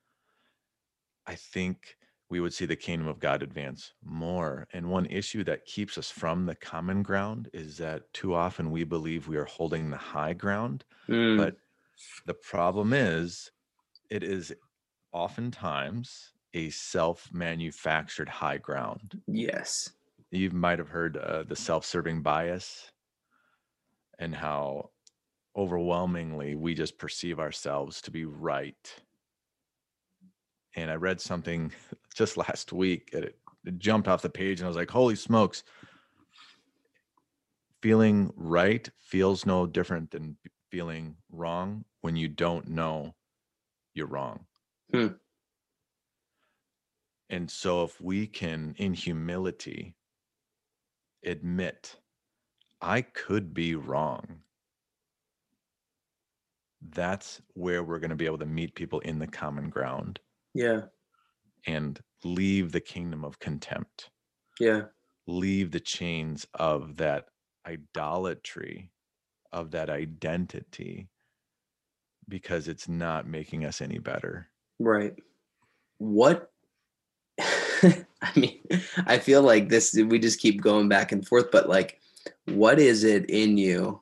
D: I think we would see the kingdom of God advance more. And one issue that keeps us from the common ground is that too often we believe we are holding the high ground
A: Mm,
D: but the problem is it is oftentimes a self-manufactured high ground
A: yes
D: you might have heard uh, the self-serving bias and how overwhelmingly we just perceive ourselves to be right and I read something just last week and it, it jumped off the page and I was like, holy smokes. Feeling right feels no different than feeling wrong when you don't know you're wrong.
A: Hmm.
D: And so if we can in humility admit I could be wrong that's where we're going to be able to meet people in the common ground
A: Yeah.
D: and leave the kingdom of contempt,
A: Yeah.
D: leave the chains of that idolatry, of that identity, because it's not making us any better.
A: Right. What I mean, I feel like this we just keep going back and forth, but like what is it in you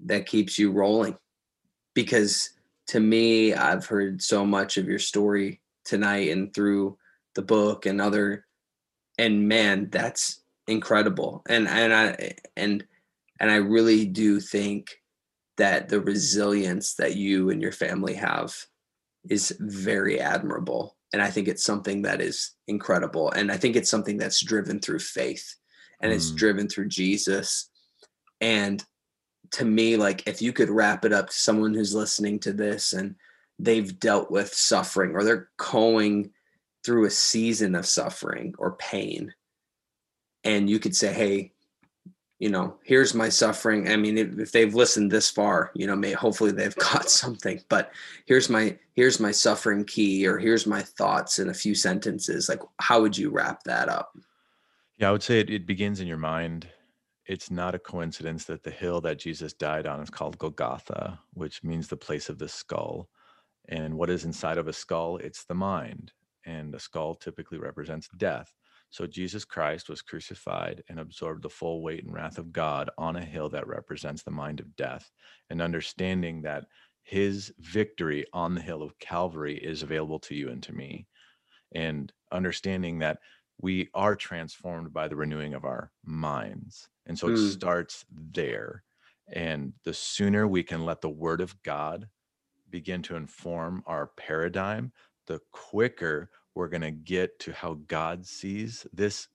A: that keeps you rolling? Because to me, I've heard so much of your story tonight and through the book and other and man, that's incredible. And and I and and I really do think that the resilience that you and your family have is very admirable. And I think it's something that is incredible. And I think it's something that's driven through faith and it's
D: Mm.
A: driven through Jesus. And to me, like if you could wrap it up to someone who's listening to this and they've dealt with suffering or they're going through a season of suffering or pain, and you could say, Hey, you know, here's my suffering. I mean, if, if they've listened this far, you know, may hopefully they've got something. But here's my here's my suffering key, or here's my thoughts in a few sentences. Like, how would you wrap that up?
D: Yeah, I would say it, it begins in your mind. It's not a coincidence that the hill that Jesus died on is called Golgotha, which means the place of the skull. And what is inside of a skull? It's the mind. And the skull typically represents death. So Jesus Christ was crucified and absorbed the full weight and wrath of God on a hill that represents the mind of death. And understanding that his victory on the hill of Calvary is available to you and to me. And understanding that we are transformed by the renewing of our minds. And so it
A: Mm.
D: starts there. And the sooner we can let the word of God begin to inform our paradigm, the quicker we're going to get to how God sees this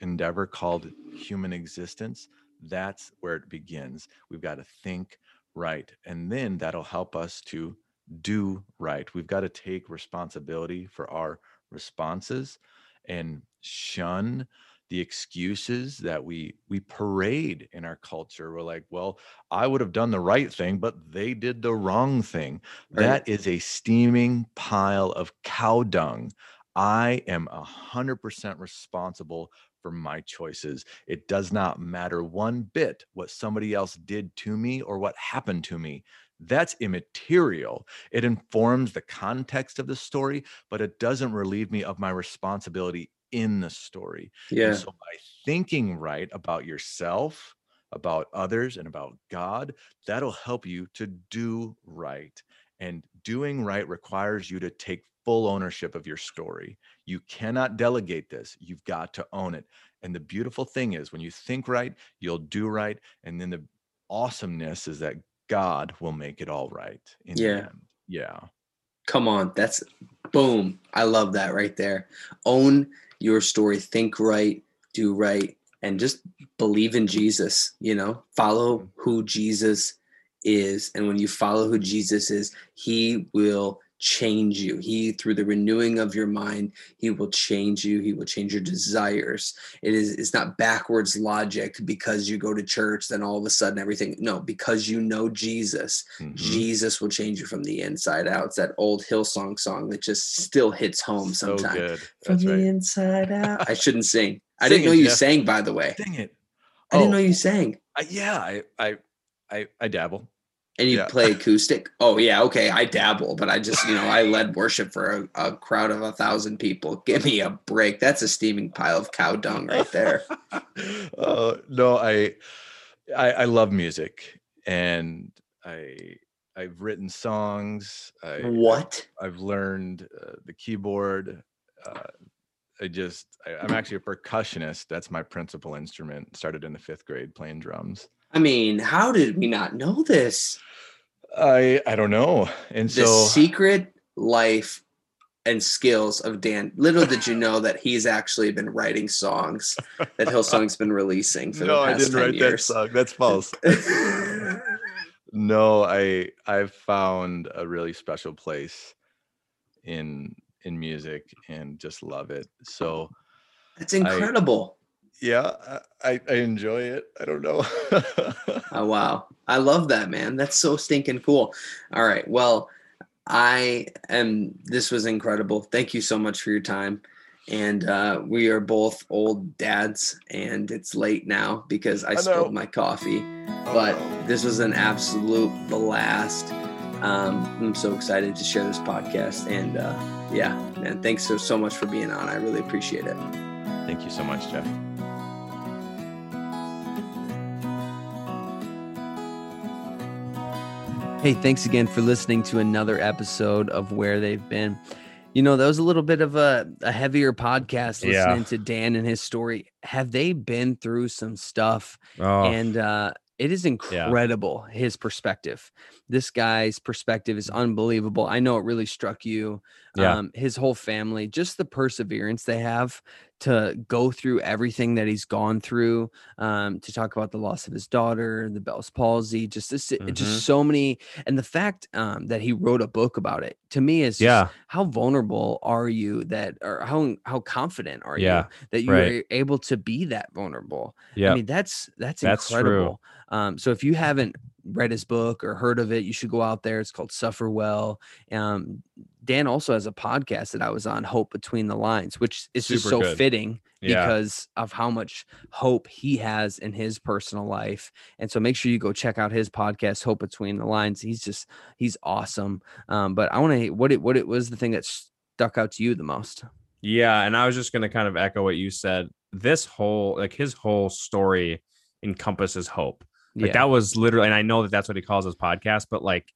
D: endeavor called human existence. That's where it begins. We've got to think right. And then that'll help us to do right. We've got to take responsibility for our responses and shun the excuses that we we parade in our culture. We're like well i would have done the right thing but they did the wrong thing.
A: Right.
D: that is a steaming pile of cow dung. I am a hundred percent responsible for my choices. It does not matter one bit what somebody else did to me or what happened to me. That's immaterial. It informs the context of the story but it doesn't relieve me of my responsibility in the story and
A: Yeah.
D: so by thinking right about yourself, about others, and about God, that'll help you to do right. And doing right requires you to take full ownership of your story. You cannot delegate this. You've got to own it. And the beautiful thing is when you think right, you'll do right. And then the awesomeness is that God will make it all right. In the
A: Yeah.
D: Yeah.
A: Come on. That's boom. I love that right there. Own your story, think right, do right, and just believe in Jesus, you know, follow who Jesus is. And when you follow who Jesus is, he will change you. He, through the renewing of your mind, he will change you. He will change your desires. It is, it's not backwards logic because you go to church, then all of a sudden everything. No, because you know Jesus,
D: Mhm.
A: Jesus will change you from the inside out. It's that old Hillsong song that just still hits home
D: So
A: sometimes. From
D: That's
A: the inside out. I shouldn't sing. I
D: Sing
A: didn't know
D: it,
A: you
D: Jeff.
A: sang, by the way.
D: Dang it.
A: I didn't
D: Oh,
A: know you sang.
D: I- yeah, I, I, I, I dabble.
A: And you
D: Yeah.
A: play acoustic? Oh yeah, okay. I dabble, but I just, you know, I led worship for a, a crowd of a thousand people. Give me a break. That's a steaming pile of cow dung right there.
D: uh, no, I, I, I love music, and I, I've written songs. I,
A: What?
D: I've learned uh, the keyboard. Uh, I just, I, I'm actually a percussionist. That's my principal instrument. Started in the fifth grade playing drums.
A: I mean, how did we not know this?
D: I, I don't know. And
A: The
D: so,
A: secret life
F: and skills of Dan. Little did you know that he's actually been writing songs that Hillsong's been releasing for
D: no,
F: the
D: I
F: past
D: didn't
F: 10
D: write
F: years.
D: that song. That's false. no, I I've found a really special place in in music and just love it. So
F: It's incredible.
D: Yeah, I, I- I enjoy it. I don't know.
F: Oh wow. I love that man. That's so stinking cool. All right. Well, I am this was incredible. Thank you so much for your time. And uh, we are both old dads, and it's late now because I,
D: I
F: spilled my coffee. But this was an absolute blast. Um, I'm so excited to share this podcast, and uh, yeah, man, thanks so so much for being on. I really appreciate it.
D: Thank you so much, Jeff.
A: Hey, thanks again for listening to another episode of Where They've Been. You know, that was a little bit of a, a heavier podcast
B: Yeah.
A: listening to Dan and his story. Have they been through some stuff?
B: Oh,
A: And uh, it is incredible, his perspective. This guy's perspective is unbelievable. I know it really struck you.
B: Yeah.
A: Um, his whole family, just the perseverance they have to go through everything that he's gone through, um, to talk about the loss of his daughter, the Bell's palsy, just this,
B: Mhm.
A: just so many, and the fact um, that he wrote a book about it to me is just,
B: yeah,
A: how vulnerable are you that, or how how confident are
B: Yeah,
A: you that you
B: right.
A: are able to be that vulnerable?
B: yeah.
A: I mean, that's that's
B: That's true.
A: incredible. Um, so if you haven't read his book or heard of it, you should go out there. It's called Suffer Well. Um, Dan also has a podcast that I was on, Hope Between the Lines, which is just so
B: good.
A: fitting
B: Yeah.
A: because of how much hope he has in his personal life. And so make sure you go check out his podcast, Hope Between the Lines. He's just he's awesome. Um, but I want to what it what it was the thing that stuck out to you the most.
B: Yeah, and I was just going to kind of echo what you said. This whole like his whole story encompasses hope. Like that was literally, and I know that that's what he calls his podcast, but like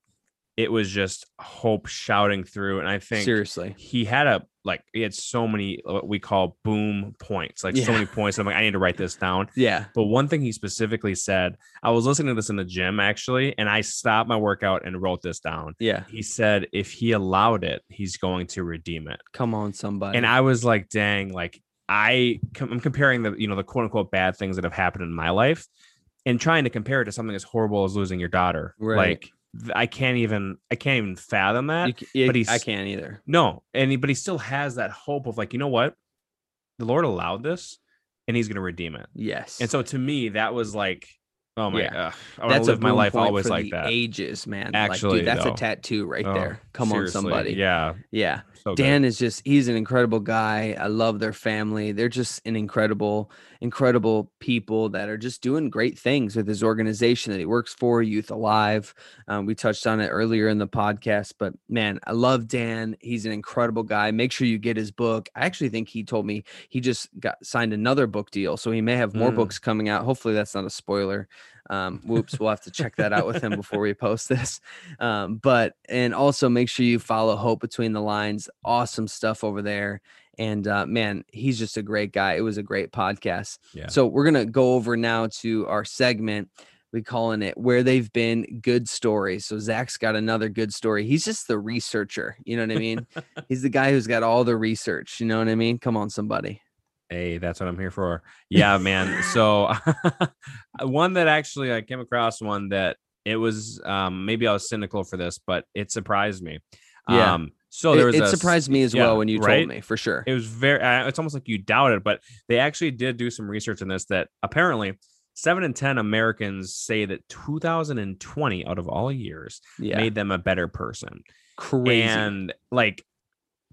B: it was just hope shouting through. And I think
A: seriously.
B: he had a like he had so many what we call boom points, like so many points. I'm like, I need to write this down.
A: Yeah.
B: But one thing he specifically said, I was listening to this in the gym actually, and I stopped my workout and wrote this down.
A: Yeah.
B: He said, if he allowed it, he's going to redeem it.
A: Come on, somebody.
B: And I was like, dang, like I I'm comparing the, you know, the quote unquote bad things that have happened in my life and trying to compare it to something as horrible as losing your daughter.
A: Right.
B: Like I can't even I can't even fathom that.
A: You yeah,
B: but he's-
A: I can't either.
B: No, and he, but he still has that hope of like, you know what? The Lord allowed this and he's going to redeem it.
A: Yes.
B: And so to me, that was like, oh my,
A: Yeah.
B: I
A: that's
B: live my life always
A: for
B: like
A: the
B: that.
A: Ages, man.
B: Actually,
A: like, dude, that's
B: though.
A: a tattoo right
B: Oh,
A: there. Come
B: seriously,
A: on, somebody.
B: Yeah.
A: Yeah.
B: So good.
A: Dan is just he's an incredible guy. I love their family. They're just an incredible, incredible people that are just doing great things with his organization that he works for, Youth Alive. Um, we touched on it earlier in the podcast, but man, I love Dan. He's an incredible guy. Make sure you get his book. I actually think he told me he just got signed another book deal, so he may have more
B: Mm.
A: books coming out. Hopefully, that's not a spoiler. Um, whoops, we'll have to check that out with him before we post this. Um, but and also make sure you follow Hope Between the Lines. Awesome stuff over there. And uh, man, he's just a great guy. It was a great podcast.
B: Yeah.
A: So we're gonna go over now to our segment. We calling it where they've been good stories. So Zach's got another good story. He's just the researcher. You know what I mean? he's the guy who's got all the research. You know what I mean? Come on, somebody.
B: Hey, that's what I'm here for. Yeah, man. So one that actually I came across one that it was um maybe I was cynical for this, but it surprised me.
A: Yeah.
B: Um so
A: It-
B: there was
A: it,
B: a s-
A: surprised me as
B: yeah,
A: well when you
B: right?
A: told me for sure.
B: It was very uh, it's almost like you doubt it, but they actually did do some research in this that apparently 7 in 10 Americans say that 2020 out of all years
A: yeah,
B: made them a better person.
A: crazy.
B: And like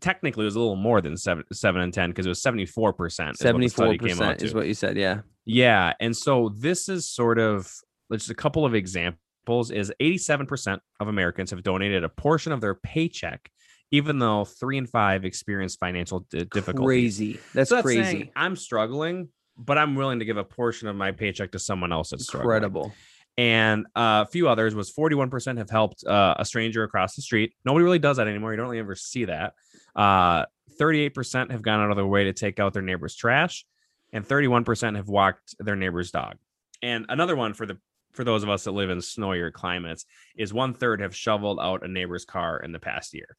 B: technically it was a little more than 7 7 and 10 because it was 74%.
A: Seventy four percent is what you said. Yeah.
B: Yeah, and so this is sort of just a couple of examples is 87% of Americans have donated a portion of their paycheck even though 3 and 5 experience financial di- difficulties.
A: Crazy. That's
B: So saying
A: crazy.
B: I'm struggling, but I'm willing to give a portion of my paycheck to someone else that's struggling.
A: Incredible.
B: And uh, a few others was 41% have helped uh, a stranger across the street. Nobody really does that anymore. You don't really ever see that. Uh, 38% have gone out of their way to take out their neighbor's trash, and 31% have walked their neighbor's dog. And another one for the for those of us that live in snowier climates is one third have shoveled out a neighbor's car in the past year.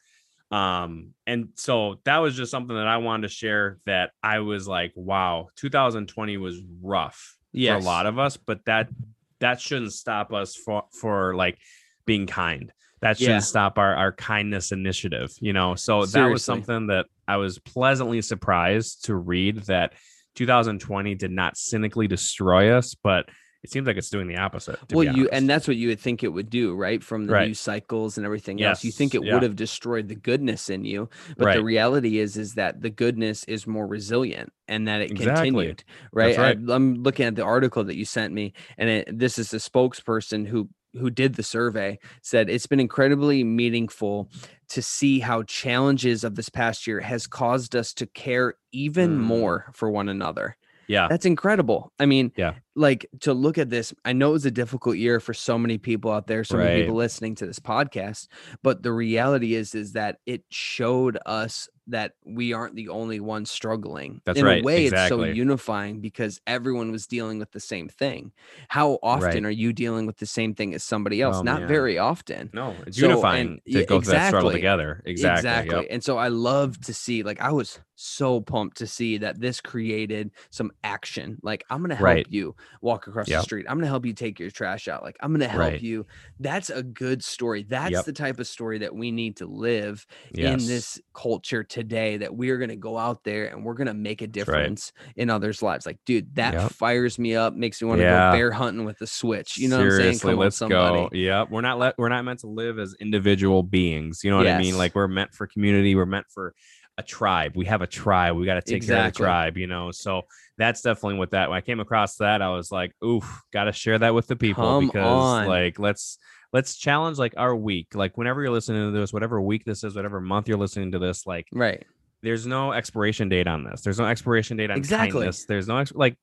B: Um, and so that was just something that I wanted to share that I was like, wow, 2020 was rough for a lot of us, but that that shouldn't stop us for for like being kind. That shouldn't
A: Yeah.
B: stop our our kindness initiative, you know. So that was something that I was pleasantly surprised to read that 2020 did not cynically destroy us, but it seems like it's doing the opposite.
A: well you and that's what you would think it would do right from the
B: Right.
A: news cycles and everything else you think it
B: yeah.
A: would have destroyed the goodness in you but the reality is is that the goodness is more resilient and that it
B: Exactly.
A: continued right,
B: right.
A: I, i'm looking at the article that you sent me and it, this is the spokesperson who who did the survey said it's been incredibly meaningful to see how challenges of this past year has caused us to care even
B: Mm.
A: more for one another
B: yeah,
A: that's incredible. I mean,
B: Yeah.
A: like to look at this, I know it was a difficult year for so many people out there, so many people listening to this podcast, but the reality is is that it showed us that we aren't the only ones struggling.
B: That's
A: In
B: right,
A: a way, it's so unifying because everyone was dealing with the same thing. How often
B: Right.
A: are you dealing with the same thing as somebody else?
B: Oh,
A: Not
B: man.
A: very often.
B: no, it's
A: So, and-
B: unifying
A: yeah,
B: to go through that struggle
A: exactly.
B: together. Exactly. yep.
A: And so I love to see, like, I was so pumped to see that this created some action. Like, I'm going to help
B: Right.
A: you walk across the street. I'm going to help you take your trash out. Like, I'm going to help
B: Right.
A: you. That's a good story. That's
B: Yep.
A: the type of story that we need to live
B: Yes.
A: in this culture today that we are going to go out there and we're going to make a
B: right.
A: difference in others' lives. Like, dude, that
B: Yep.
A: fires me up, makes me want to
B: Yeah.
A: go bear hunting with the switch. You know what I'm saying? Come
B: let's go. Yep. We're not let we're not meant to live as individual beings. You know what I mean? Like we're meant for community. We're meant for a tribe. We have a tribe. We got to take care of the tribe, you know. So that's definitely what that when I came across that, I was like, oof, gotta share that with the people
A: Come
B: because
A: on.
B: like let's let's challenge like our week. Like whenever you're listening to this, whatever week this is, whatever month you're listening to this, like
A: Right.
B: there's no expiration date on this. There's no expiration date on
A: Exactly.
B: kindness. There's no ex- like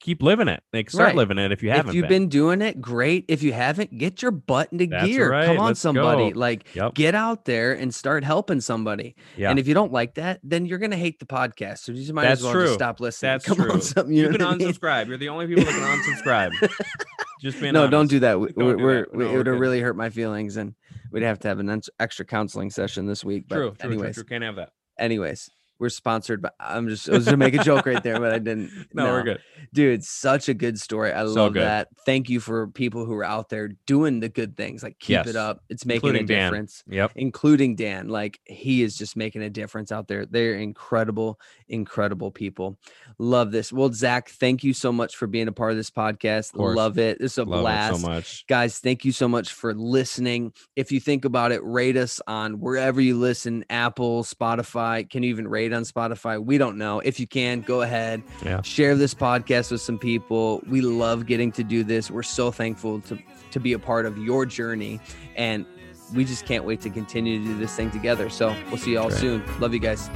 B: keep living it. Like start
A: Right.
B: living it if you haven't
A: if you've been. doing it, great. If you haven't, get your butt into
B: That's
A: gear.
B: right.
A: Come on,
B: Let's
A: somebody.
B: go.
A: Like,
B: Yep.
A: get out there and start helping somebody.
B: Yeah.
A: And if you don't like that, then you're gonna hate the podcast. So you might
B: That's
A: as well just stop listening.
B: That's
A: Come
B: true.
A: on, something. You,
B: You, can
A: I mean?
B: unsubscribe. You're the only people that can unsubscribe. Just being
A: No, don't do that. We,
B: Don't
A: we're,
B: do that. No,
A: it would have really hurt my feelings, and we'd have to have an extra counseling session this week. But
B: True, true,
A: anyways,
B: true, true. Can't have that.
A: anyways, we're sponsored. But I'm just I was gonna make a joke right there, but I didn't.
B: No, we're good.
A: dude such a good story i
B: So
A: love
B: good.
A: that thank you for people who are out there doing the good things like keep
B: Yes.
A: it up it's making
B: Including
A: a
B: Dan.
A: difference
B: Yep.
A: including dan like he is just making a difference out there they're incredible incredible people love this well zach thank you so much for being a part of this podcast
B: course.
A: love it it's a
B: Love
A: blast
B: it so much.
A: Guys, thank you so much for listening. If you think about it, rate us on wherever you listen Apple, Spotify. Can you even rate rate on Spotify. We don't know. If you can, go ahead,
B: yeah.
A: share this podcast with some people. We love getting to do this. We're so thankful to, to be a part of your journey. And we just can't wait to continue to do this thing together. So we'll see you all soon. Love you guys.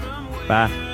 B: Bye.